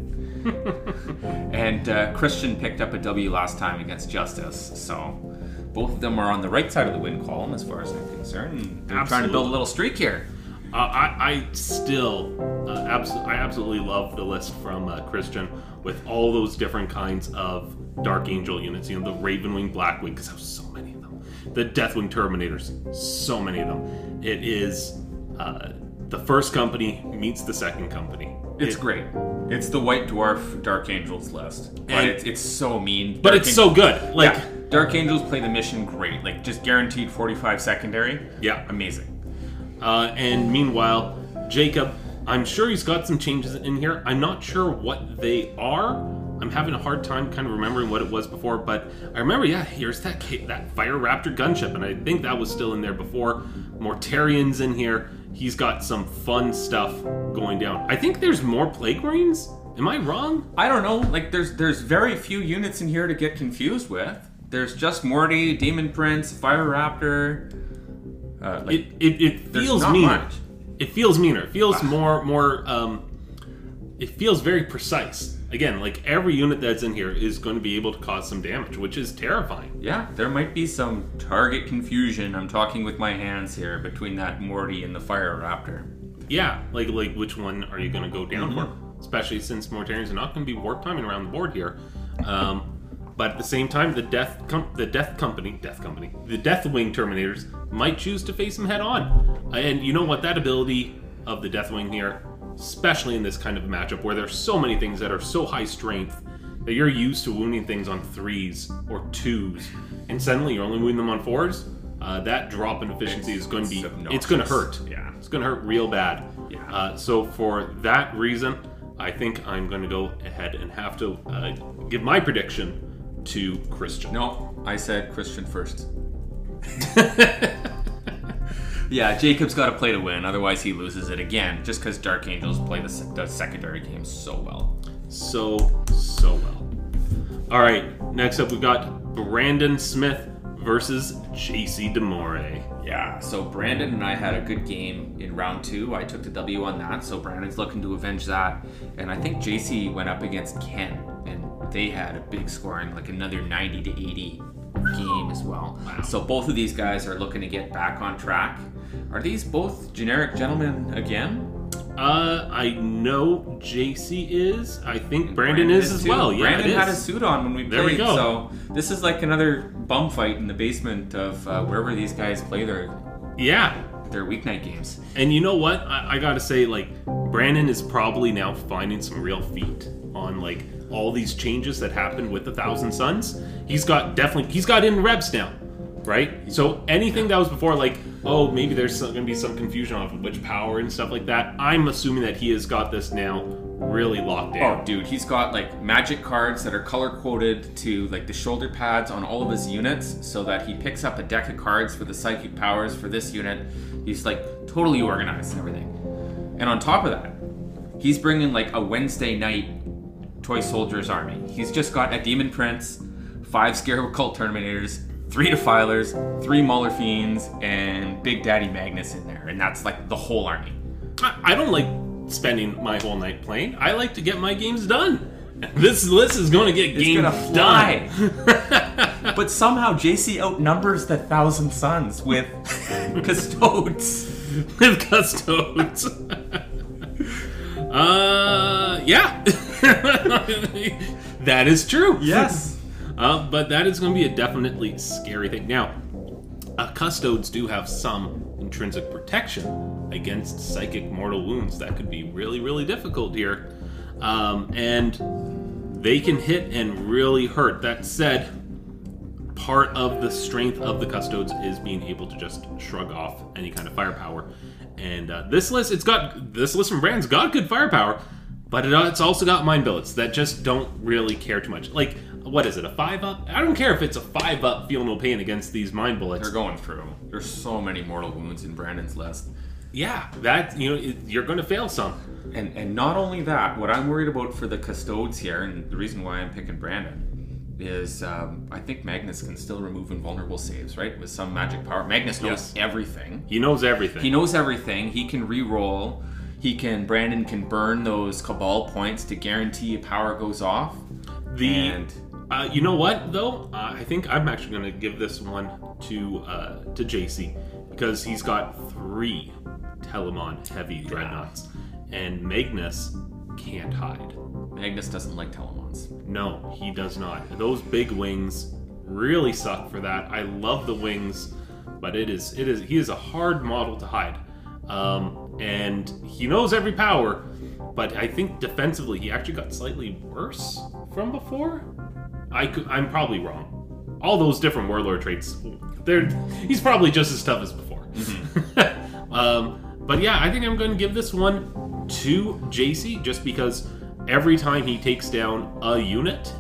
and uh, Christian picked up a W last time against Justice, so both of them are on the right side of the win column as far as I'm concerned. They're trying to build a little streak here. Uh, I, I still, uh, abso- I absolutely love the list from uh, Christian with all those different kinds of Dark Angel units. You know, the Ravenwing Blackwing, because there's so many of them. The Deathwing Terminators, so many of them. It is uh, the first company meets the second company. It's It- great. It's the White Dwarf Dark Angels list, but And- it's, it's so mean. but it's An- so good. Like, yeah, Dark Angels play the mission great, like just guaranteed 45 secondary. Yeah. amazing. Uh, and meanwhile, Jacob, I'm sure he's got some changes in here. I'm not sure what they are. I'm having a hard time kind of remembering what it was before, but I remember, yeah, here's that that Fire Raptor gunship, and I think that was still in there before. Mortarion's in here. He's got some fun stuff going down. I think there's more Plague Marines. Am I wrong? I don't know. Like, there's there's very few units in here to get confused with. There's just Morty, Demon Prince, Fire Raptor. Uh, like, It it, it feels not meaner. much. It feels meaner. It feels more more. Um, it feels very precise. Again, like every unit that's in here is going to be able to cause some damage, which is terrifying. yeah, there might be some target confusion. I'm talking with my hands here between that Morty and the Fire Raptor. Yeah, like like which one are you going to go down Mm-hmm. for? Especially since Mortarions are not going to be warp timing around the board here. Um, but at the same time, the death com- the death company, death company, the Deathwing Terminators might choose to face him head on. And you know what? That ability of the Deathwing here especially in this kind of matchup where there's so many things that are so high strength that you're used to wounding things on threes or twos, and suddenly you're only wounding them on fours. Uh, that drop in efficiency is going to be It's it's going to hurt. Yeah. it's going to hurt real bad. Yeah. Uh, so for that reason, I think I'm going to go ahead and have to uh, give my prediction to Christian. No, I said Christian first. yeah, Jacob's got to play to win, otherwise he loses it again. Just because Dark Angels play the, se- the secondary game so well. so so well. All right, next up we've got Brandon Smith versus JC Demore. Yeah, so Brandon and I had a good game in round two. I took the W on that, so Brandon's looking to avenge that. And I think JC went up against Ken, they had a big scoring, like another 90 to 80 game as well. So both of these guys are looking to get back on track. Are these both generic gentlemen again? Uh, I know JC is. I think Brandon, is as too. well. Yeah, Brandon had a suit on when we played. There we go. So this is like another bum fight in the basement of uh, wherever these guys play their Yeah, their weeknight games. and you know what? I, I gotta say, like, Brandon is probably now finding some real feet on like all these changes that happened with the Thousand Sons. He's got definitely he's got in reps now, right? So anything that was before, like, oh, maybe there's gonna be some confusion on which power and stuff like that. I'm assuming that he has got this now really locked down. Oh, dude, he's got like magic cards that are color coded to like the shoulder pads on all of his units, so that he picks up a deck of cards for the psychic powers for this unit. He's like totally organized and everything. And on top of that, he's bringing like a Wednesday night toy soldiers army. He's just got a demon prince, five scarab cult terminators, three defilers, three Mauler fiends, and Big Daddy Magnus in there, and that's like the whole army. I, I don't like spending my whole night playing. I like to get my games done. This list is going to get It's games gonna fly. done. But somehow JC outnumbers the Thousand Sons with Custodes. with custodes. uh, yeah, that is true. Yes. Uh, but that is going to be a definitely scary thing. Now, uh, custodes do have some intrinsic protection against psychic mortal wounds. That could be really, really difficult here. Um, and they can hit and really hurt. That said, part of the strength of the custodes is being able to just shrug off any kind of firepower. And uh, this list, it's got this list from Brand's got good firepower, but it, uh, it's also got mind billets that just don't really care too much. Like, what is it? A five up? I don't care if it's a five up. Feel no pain against these mind bullets. They're going through. There's so many mortal wounds in Brandon's list. Yeah, that you know it, you're going to fail some. And and not only that, what I'm worried about for the Custodes here, and the reason why I'm picking Brandon, is um, I think Magnus can still remove invulnerable saves, right? With some magic power. Magnus knows Yes. everything. He knows everything. He knows everything. He can re-roll. He can. Brandon can burn those Cabal points to guarantee power goes off. the and uh, you know what though? Uh, I think I'm actually going to give this one to uh, to JC because he's got three Telemon heavy dreadnoughts, and Magnus can't hide. Magnus doesn't like Telemons. No, he does not. Those big wings really suck for that. I love the wings, but it is it is he is a hard model to hide. Um, and he knows every power, but I think defensively he actually got slightly worse from before. I could, I'm probably wrong. All those different warlord traits, they're he's probably just as tough as before. um, but yeah, I think I'm going to give this one to JC just because every time he takes down a unit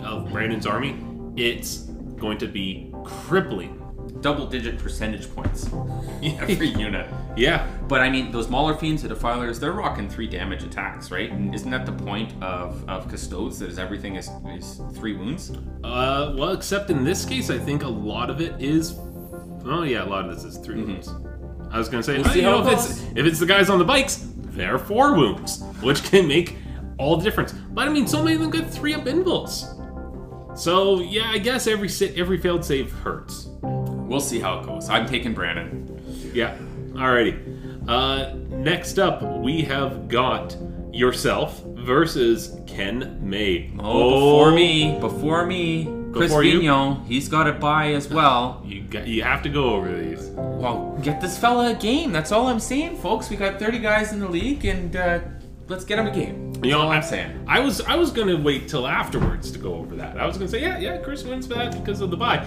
of Brandon's army, it's going to be crippling. Double digit percentage points every unit. Yeah, But I mean, those Mauler Fiends, the Defilers, they're rocking three damage attacks, right? And isn't that the point of, of Custodes, that is everything is, is three wounds? Uh, well, except in this case, I think a lot of it is. Oh yeah, a lot of this is 3 wounds. I was gonna say, We'll see you know, if it's if it's the guys on the bikes, they're four wounds, which can make all the difference. But I mean, so many of them got three up invulns. So yeah, I guess every sa- every failed save hurts. We'll see how it goes. I'm taking Brandon. Yeah. Alrighty. Uh, next up, we have got yourself versus Ken May. Oh, before me, before me, Chris Before you- he's got a buy as well. You got, you have to go over these. Well, get this fella a game. That's all I'm saying, folks. We got 30 guys in the league, and uh, let's get him a game. That's You know, all I'm saying. I was I was gonna wait till afterwards to go over that. I was gonna say, yeah, yeah, Chris wins that because of the buy,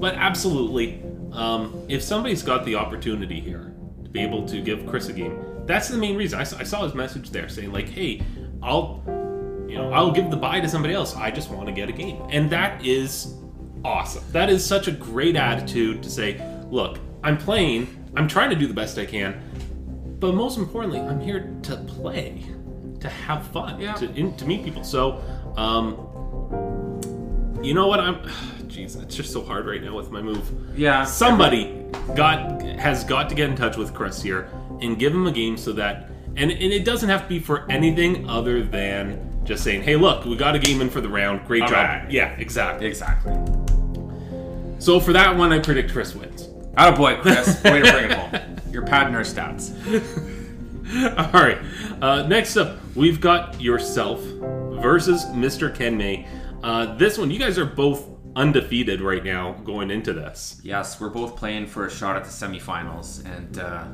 but absolutely, um, if somebody's got the opportunity here to be able to give Chris a game, that's the main reason. I, I saw his message there saying like, hey, I'll, you know, I'll give the buy to somebody else. I just want to get a game, and that is awesome. That is such a great attitude to say, look, I'm playing, I'm trying to do the best I can, but most importantly, I'm here to play, to have fun, Yeah. to in, to meet people. So, um, you know what? I'm, jeez, it's just so hard right now with my move. Yeah. Somebody got has got to get in touch with Chris here and give him a game so that, and and it doesn't have to be for anything other than just saying, hey, look, we got a game in for the round. Great All job. right. Yeah, exactly. Exactly. So for that one, I predict Chris wins. Out of boy, Chris. Way to bring it home. You're padding our stats. All right. Uh, next up, we've got yourself versus Mr. Ken May. Uh, this one, you guys are both undefeated right now going into this. Yes, we're both playing for a shot at the semifinals, and uh,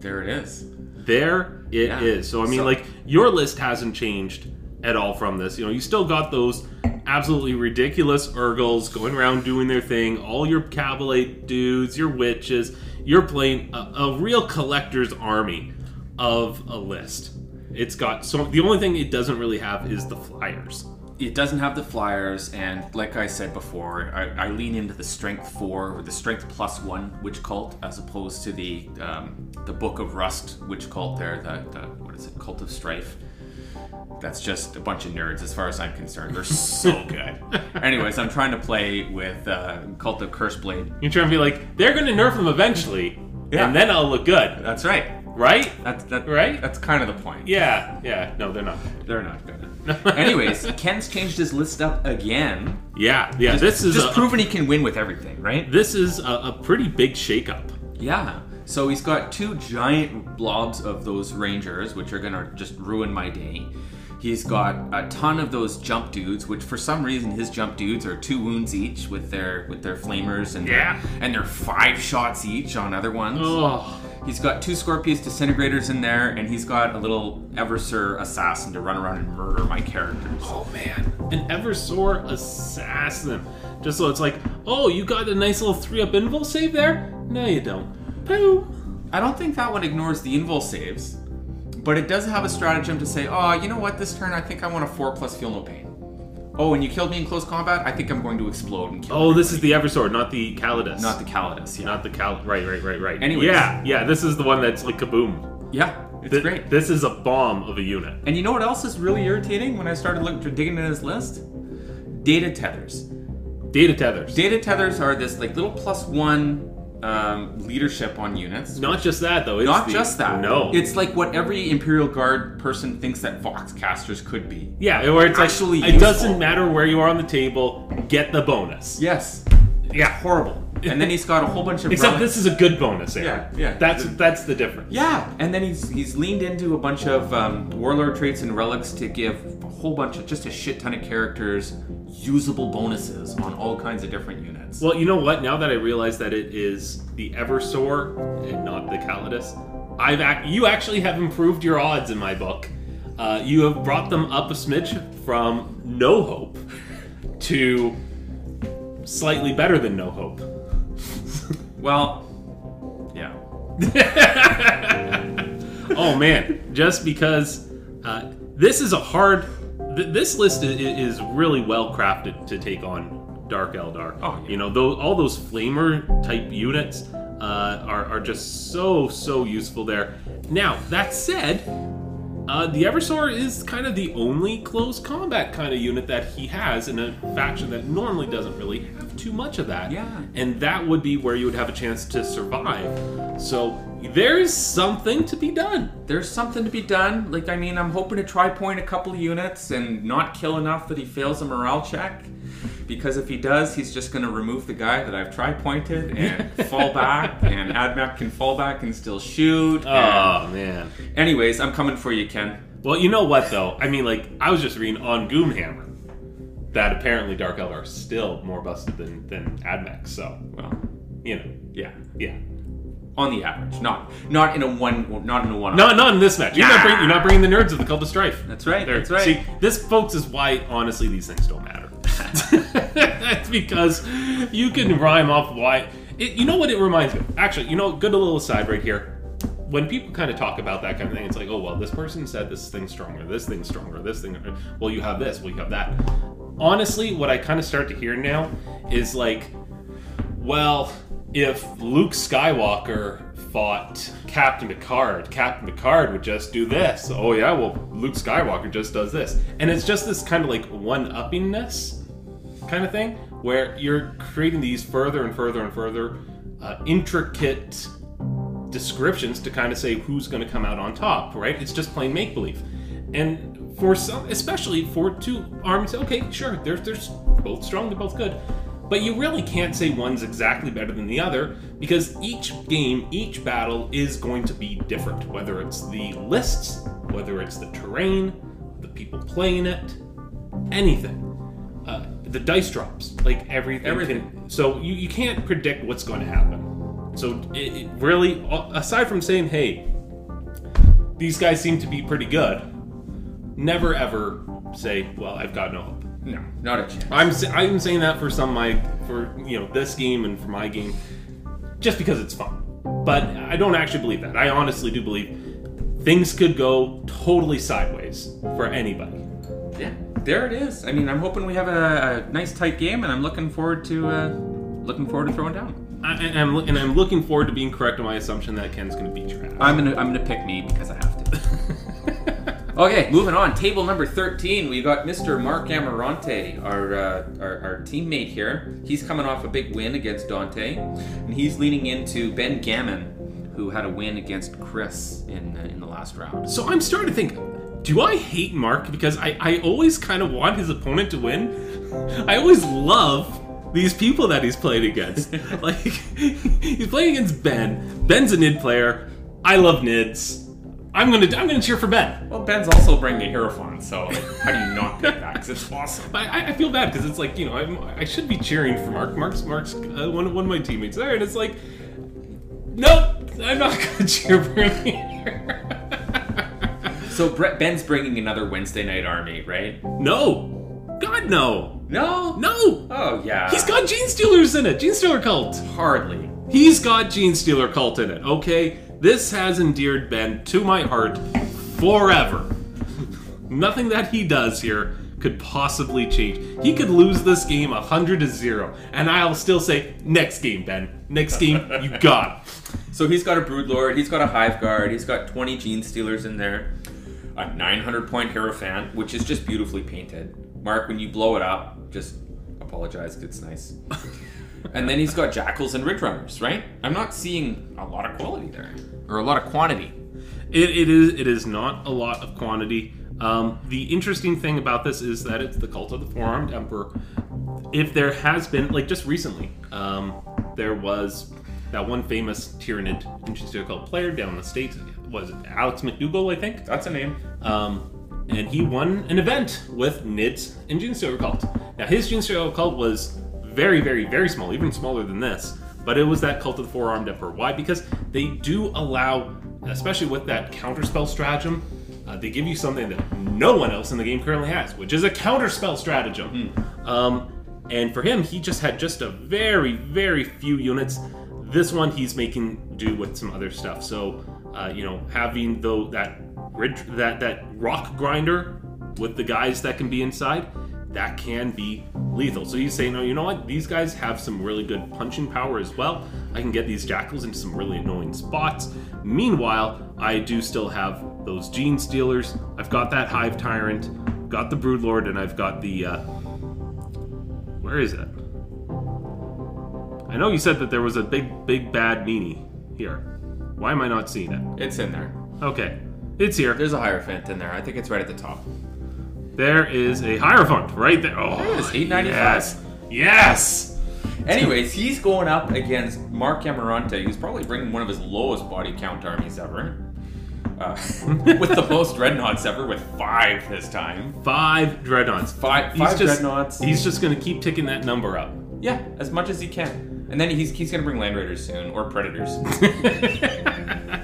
there it is. There it is. Yeah. So I mean, So- like your list hasn't changed at all from this. You know, you still got those absolutely ridiculous Ur-Ghuls going around doing their thing. All your Kabalite dudes, your witches. You're playing a, a real collector's army of a list. It's got so the only thing it doesn't really have is the flyers. It doesn't have the flyers, and like I said before, I, I lean into the strength four or the strength plus one witch cult as opposed to the um, the Book of Rust witch cult. There, the, the what is it, Cult of Strife. That's just a bunch of nerds, as far as I'm concerned. They're so good. Anyways, I'm trying to play with uh, Cult of Curseblade. You're trying to be like they're going to nerf them eventually, Yeah. and then I'll look good, That's right. right? That's that. Right? That's kind of the point. Yeah, yeah. No, they're not. They're not good. Anyways, Ken's changed his list up again. Yeah, yeah. this is just a, proving he can win with everything, right? This is a, a pretty big shakeup. Yeah. So he's got two giant blobs of those rangers, which are gonna just ruin my day. He's got a ton of those jump dudes, which for some reason his jump dudes are two wounds each with their with their flamers and Yeah. their, and they're five shots each on other ones. Oh, He's got two Skorpius disintegrators in there, and he's got a little Eversor assassin to run around and murder my characters. oh man, an Eversor assassin. Just so it's like, oh, you got a nice little three-up invul save there. No, you don't. Pooh. I don't think that one ignores the invul saves, but it does have a stratagem to say, oh, you know what, this turn I think I want a 4 plus feel no pain. Oh, and you killed me in close combat? I think I'm going to explode and kill Oh, you. this is the Eversor, not the Calidus. Not the Calidus, yeah. not the Cal. Right, right, right, right. Anyways. yeah, yeah. This is the one that's like kaboom. yeah, it's Thi- great. This is a bomb of a unit. And you know what else is really irritating when I started look, digging in his list? Data tethers. Data tethers. Data tethers are this like little plus one um, leadership on units. not just that though. It's Not the- just that. No. It's like what every Imperial Guard person thinks that Voxcasters could be. yeah, where it's actually like it doesn't matter where you are on the table. Get the bonus. Yes. Yeah. Horrible. And then he's got a whole bunch of Except relics- this is a good bonus, Aaron. Yeah, yeah. That's that's the difference. Yeah, and then he's he's leaned into a bunch of um, warlord traits and relics to give whole bunch of just a shit ton of characters usable bonuses on all kinds of different units. Well, you know what? Now that I realize that it is the Eversor and not the Calidus, I've ac- you actually have improved your odds in my book. Uh, you have brought them up a smidge from no hope to slightly better than no hope. Well, yeah. oh man, just because uh, this is a hard. Th- this list is really well crafted to take on Dark Eldar. Oh, yeah. You know, those, all those flamer type units uh, are, are just so so useful there. Now that said, uh, the Eversor is kind of the only close combat kind of unit that he has in a faction that normally doesn't really have too much of that. Yeah. And that would be where you would have a chance to survive. So there's something to be done. There's something to be done. Like, I mean, I'm hoping to try point a couple of units and not kill enough that he fails a morale check. Because if he does, he's just going to remove the guy that I've try pointed and fall back, and Admech can fall back and still shoot. Oh, and- Oh man. Anyways, I'm coming for you, Ken. Well, you know what though? I mean, like I was just reading on Goonhammer. That apparently Dark Eldar are still more busted than than Admech. So Well, you know, yeah. yeah. On the average, not not in a one, not in a one. No, not in this match. You're not bringing you're not bringing the nerds of the Cult of Strife. That's right. There. That's right. See, this, folks, is why honestly these things don't matter. That's because you can rhyme off why. It, you know what it reminds me? of? Actually, you know, good little aside right here. When people kind of talk about that kind of thing, it's like, oh well, this person said this thing's stronger, this thing's stronger, this thing. Well, you have this, well, you have that. Honestly, what I kind of start to hear now is like, well, if Luke Skywalker fought Captain Picard, Captain Picard would just do this. Oh yeah, well Luke Skywalker just does this, and it's just this kind of like one-uppingness kind of thing where you're creating these further and further and further uh, intricate descriptions to kind of say who's going to come out on top, right? It's just plain make believe. And for some, especially for two armies, okay, sure, they're, they're both strong, they're both good. But you really can't say one's exactly better than the other because each game, each battle is going to be different. Whether it's the lists, whether it's the terrain, the people playing it, anything. Uh, the dice drops, like everything. Everything. Can, so you, you can't predict what's going to happen. So it, it really, aside from saying, hey, these guys seem to be pretty good, never ever say, well, I've got no hope. No, not a chance. I'm sa- I'm saying that for some my for you know this game and for my game, just because it's fun. But I don't actually believe that. I honestly do believe things could go totally sideways for anybody. Yeah, there it is. I mean, I'm hoping we have a, a nice tight game, and I'm looking forward to uh, looking forward to throwing down. I, and I'm and I'm looking forward to being correct on my assumption that Ken's going to beat your ass. I'm gonna I'm gonna pick me because I have to. okay, moving on. Table number thirteen. We got Mr. Mark Amarante, our, uh, our our teammate here. He's coming off a big win against Dante, and he's leaning into Ben Gammon, who had a win against Chris in uh, in the last round. So I'm starting to think, do I hate Mark because I, I always kind of want his opponent to win? I always love these people that he's played against. like he's playing against Ben. Ben's a Nid player. I love Nids. I'm gonna I'm gonna cheer for Ben. Well, Ben's also bringing a Hierophant, so how do you not pick that? Because it's awesome. But I, I feel bad because it's like you know I'm, I should be cheering for Mark. Mark's Mark's uh, one one of my teammates there, and it's like, nope, I'm not gonna cheer for him. So Brett Ben's bringing another Wednesday night army, right? no, God no, No, no. Oh yeah, He's got Genestealers in it. Genestealer cult. hardly. He's got Genestealer cult in it. Okay, this has endeared Ben to my heart forever. Nothing that he does here could possibly change. He could lose this game 100 to 0, and I'll still say, next game, Ben. Next game, you got it. So he's got a Broodlord, he's got a Hive Guard, he's got 20 Genestealers in there, a 900 point Hierophant, which is just beautifully painted. Mark, when you blow it up, just apologize, it's nice. and then he's got Jackals and Ridge Runners, right? I'm not seeing a lot of quality there, or a lot of quantity. It, it is it is not a lot of quantity. Um, the interesting thing about this is that it's the cult of the four armed emperor. If there has been like just recently, um, there was that one famous Tyranid interesting cult player down in the states. Was it Alex McDougall? I think. That's a name. Um, and he won an event with Nids and Stealer Cult. Now his Stealer Cult was very, very, very small, even smaller than this. But it was that Cult of the Four Armed Emperor. Why? Because they do allow, especially with that counterspell stratagem, uh, they give you something that no one else in the game currently has, which is a counterspell stratagem. Um, and for him, he just had just a very, very few units. This one, he's making do with some other stuff. So, uh, you know, having though that that that rock grinder with the guys that can be inside, that can be lethal. So you say, no, you know what? These guys have some really good punching power as well. I can get these jackals into some really annoying spots. Meanwhile, I do still have those genestealers. I've got that hive tyrant, got the broodlord, and I've got the. Uh, where is it? I know you said that there was a big, big bad meanie here. Why am I not seeing it? It's in there. Okay, it's here. There's a Hierophant in there. I think it's right at the top. There is a Hierophant right there. Oh, There it is, 895. Yes. Yes. Anyways, he's going up against Mark Amarante, who's probably bringing one of his lowest body count armies ever. uh, with the most dreadnoughts ever, with five this time. Five dreadnoughts. Five, He's five just, dreadnoughts. He's just going to keep ticking that number up. Yeah, as much as he can. And then he's, he's going to bring Land Raiders soon, or Predators.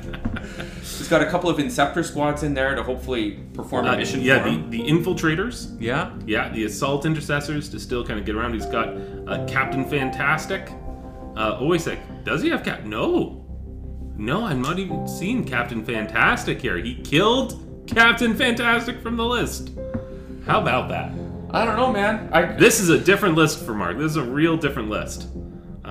got a couple of Inceptor squads in there to hopefully perform a Uh, mission yeah, the, the infiltrators. Yeah. Yeah, the assault intercessors to still kind of get around. He's got uh, Captain Fantastic. Uh, oh, wait a sec. Does he have Cap? No. No, I'm not even seeing Captain Fantastic here. He killed Captain Fantastic from the list. How about that? I don't know, man. I This is a different list for Mark. This is a real different list.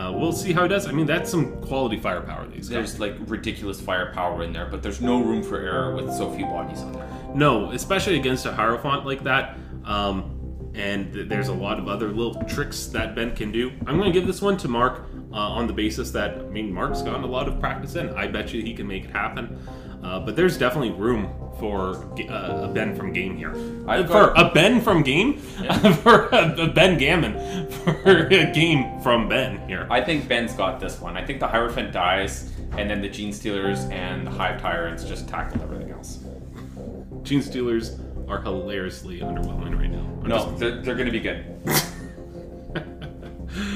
Uh, we'll see how he does. I mean, that's some quality firepower these guys. There's like ridiculous firepower in there, but there's no room for error with so few bodies on there. No, especially against a Hierophant like that. Um, and th- there's a lot of other little tricks that Ben can do. I'm going to give this one to Mark uh, on the basis that, I mean, Mark's gotten a lot of practice in. I bet you he can make it happen. Uh, but there's definitely room for uh, a Ben from game here. I've for got- a Ben from game? for a, a Ben Gammon. For a game from Ben here. I think Ben's got this one. I think the Hierophant dies, and then the Genestealers and the Hive Tyrants just tackle everything else. Genestealers are hilariously underwhelming right now. I'm No, just- they're, they're going to be good.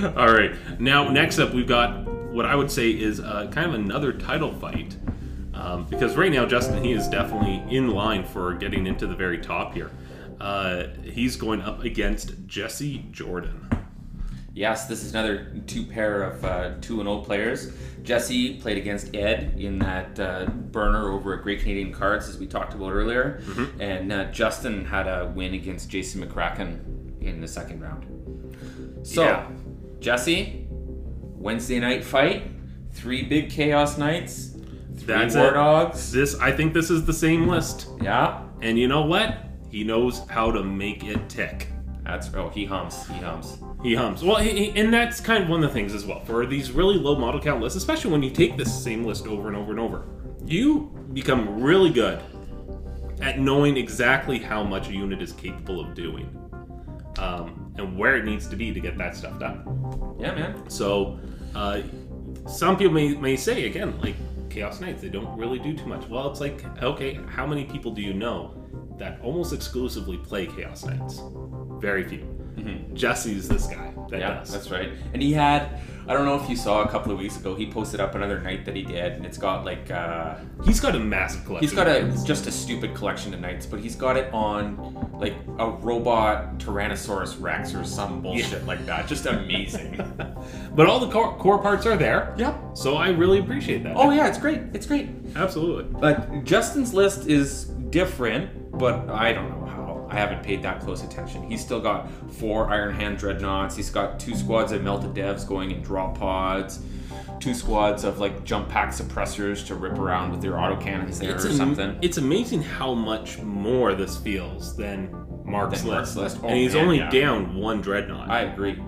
All right. Now, next up, we've got what I would say is uh, kind of another title fight. Um, because right now, Justin, he is definitely in line for getting into the very top here. Uh, he's going up against Jesse Jordan. Yes, this is another two pair of uh, two and old players. Jesse played against Ed in that uh, burner over at Great Canadian Cards, as we talked about earlier, and uh, Justin had a win against Jason McCracken in the second round. So, Yeah. Jesse, Wednesday night fight, three big Chaos Knights, three That's War it. Dogs. This, I think, this is the same list. Yeah, And you know what? He knows how to make it tick. that's oh he hums, he hums. He hums. Well, he, he- and that's kind of one of the things as well. For these really low model count lists, especially when you take this same list over and over and over, you become really good at knowing exactly how much a unit is capable of doing um, and where it needs to be to get that stuff done. Yeah, man. So, uh, some people may, may say, again, like Chaos Knights, they don't really do too much. Well, it's like, okay, how many people do you know that almost exclusively play Chaos Knights? Very few. Mm-hmm. Jesse's this guy that Yeah, does. that's right. And he had, I don't know if you saw a couple of weeks ago, he posted up another knight that he did, and it's got like, uh, He's got a massive collection. he's got a just a stupid collection of knights, but he's got it on like a robot Tyrannosaurus Rex or some bullshit like that. Just amazing. but all the core, core parts are there. yep. So I really appreciate that. Oh yeah, it's great. It's great. absolutely. But Justin's list is different, but I don't know. I haven't paid that close attention. He's still got four Iron Hand Dreadnoughts. He's got two squads of Melta Devs going in drop pods. Two squads of like jump pack suppressors to rip around with their autocannons there It's or am- something. It's amazing how much more this feels than Mark's Than Mark's list. list. Oh, and he's man, only yeah. down one dreadnought. I agree.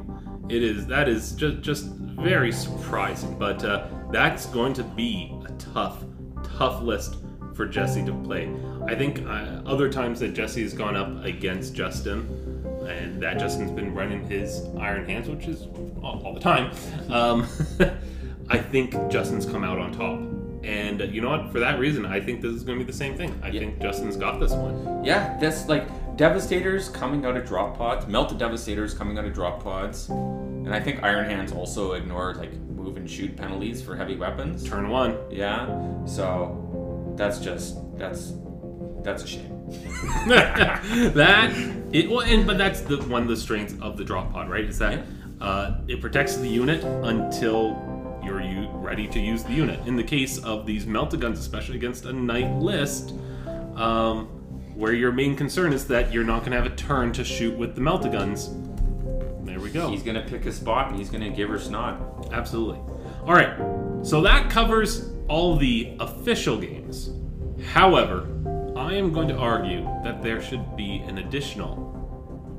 It is that is just just very surprising, but uh, that's going to be a tough, tough list for Jesse to play. I think uh, other times that Jesse has gone up against Justin, and that Justin's been running his Iron Hands, which is all, all the time. Um, I think Justin's come out on top. And you know what? For that reason, I think this is going to be the same thing. I Yeah. think Justin's got this one. Yeah, that's like Devastators coming out of drop pods, Melta Devastators coming out of drop pods, and I think Iron Hands also ignore like move and shoot penalties for heavy weapons. Turn one. Yeah, so that's just that's that's a shame. that it well, and but that's the one of the strengths of the drop pod, right? Is that uh, it protects the unit until you're u- ready to use the unit. In the case of these melta guns, especially against a knight list, um, where your main concern is that you're not going to have a turn to shoot with the melta guns. There we go. He's gonna pick a spot and he's gonna give her snot. Absolutely. All right. So that covers all the official games. However, I am going to argue that there should be an additional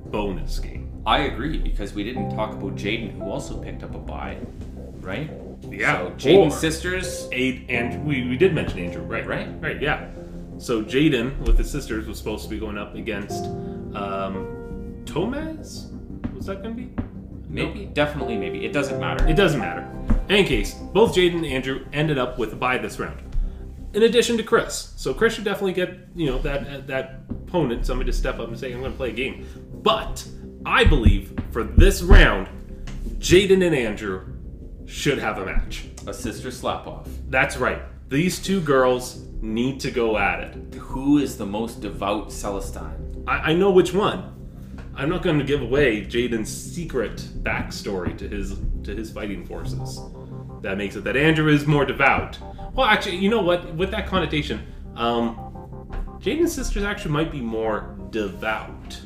bonus game. I agree because we didn't talk about Jaden, who also picked up a buy, right? Yeah, So Jaden's or- sisters. Aid and we, we did mention Andrew, right? Right. Right. Yeah. So Jaden with his sisters was supposed to be going up against um, Tomaz. Was that going to be? Maybe, definitely, maybe. It doesn't matter. It doesn't matter. In any case, both Jaden and Andrew ended up with a buy this round. In addition to Chris. So Chris should definitely get you know that that opponent, somebody to step up and say, "I'm going to play a game." But I believe for this round, Jaden and Andrew should have a match. A sister slap off. That's right. These two girls need to go at it. Who is the most devout Celestine? I, I know which one. I'm not going to give away Jaden's secret backstory to his to his fighting forces. That makes it that Andrew is more devout. Well, actually, you know what? With that connotation, um, Jaden's sisters actually might be more devout.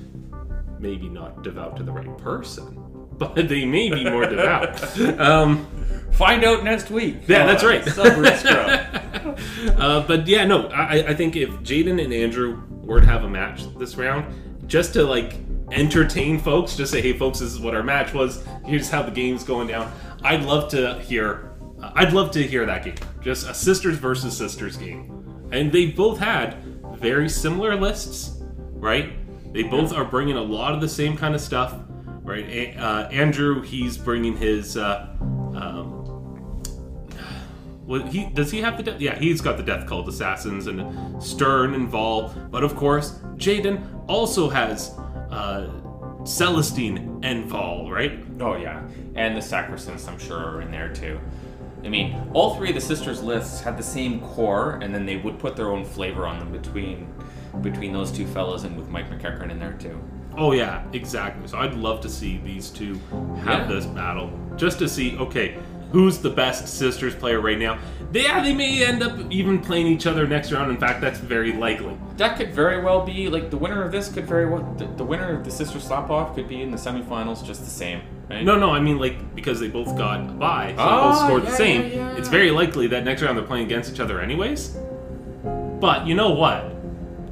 Maybe not devout to the right person, but they may be more devout. Um, Find out next week. yeah, that's right. Uh, but yeah, no, I, I think if Jaden and Andrew were to have a match this round, just to like entertain folks, just say, hey, folks, this is what our match was. Here's how the game's going down. I'd love to hear. I'd love to hear that game. Just a sisters versus sisters game, and they both had very similar lists, right? They both are bringing a lot of the same kind of stuff, right? A- uh, Andrew, he's bringing his. Uh, um, well, he does he have the death? Yeah, he's got the death cult assassins and Stern and Vahl, but of course, Jaden also has uh, Celestine and Vahl, right? Oh yeah, and the Sacresants I'm sure are in there too. I mean, all three of the sisters' lists had the same core, and then they would put their own flavor on them between between those two fellas and with Mike McEachran in there too. Oh yeah, exactly. So I'd love to see these two have Yeah. this battle, just to see, okay, who's the best sisters player right now? They, yeah, they may end up even playing each other next round. In fact, that's very likely. That could very well be like the winner of this could very well the, the winner of the sister slap off could be in the semifinals just the same, right? No, no, I mean like because they both got a bye, so Oh, both scored yeah, the same. yeah, yeah. It's very likely that next round they're playing against each other anyways. But you know what?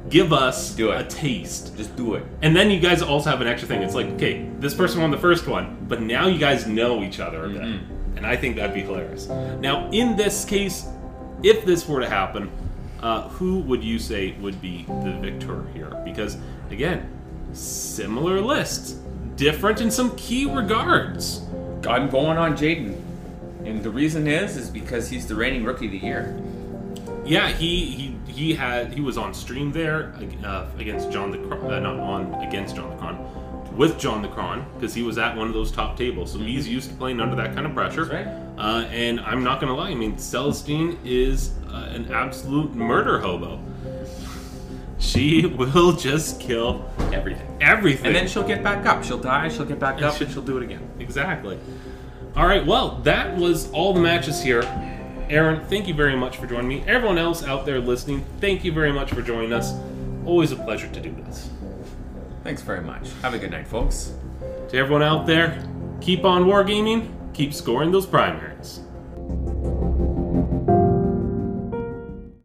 Give us Do it. a taste. Just do it. And then you guys also have an extra thing. It's like, okay, this person won the first one, but now you guys know each other a bit. Mm-hmm. And I think that'd be hilarious. Now, in this case, if this were to happen, uh, who would you say would be the victor here? Because, again, similar lists, different in some key regards. I'm going on Jaden. And the reason is is because he's the reigning rookie of the year. Yeah, he he he had he was on stream there uh, against John the Cron, uh, not on against John the Cron, with John the Cron because he was at one of those top tables, so he's used to playing under that kind of pressure. Right. Uh, and I'm not gonna lie, I mean Celestine is uh, an absolute murder hobo. She will just kill Everything. everything. And then she'll get back up. She'll die, she'll get back And up, she- and she'll do it again. Exactly. All right, well, that was all the matches here. Aaron, thank you very much for joining me. Everyone else out there listening, thank you very much for joining us. Always a pleasure to do this. Thanks very much. Have a good night, folks. To everyone out there, keep on wargaming, keep scoring those primaries.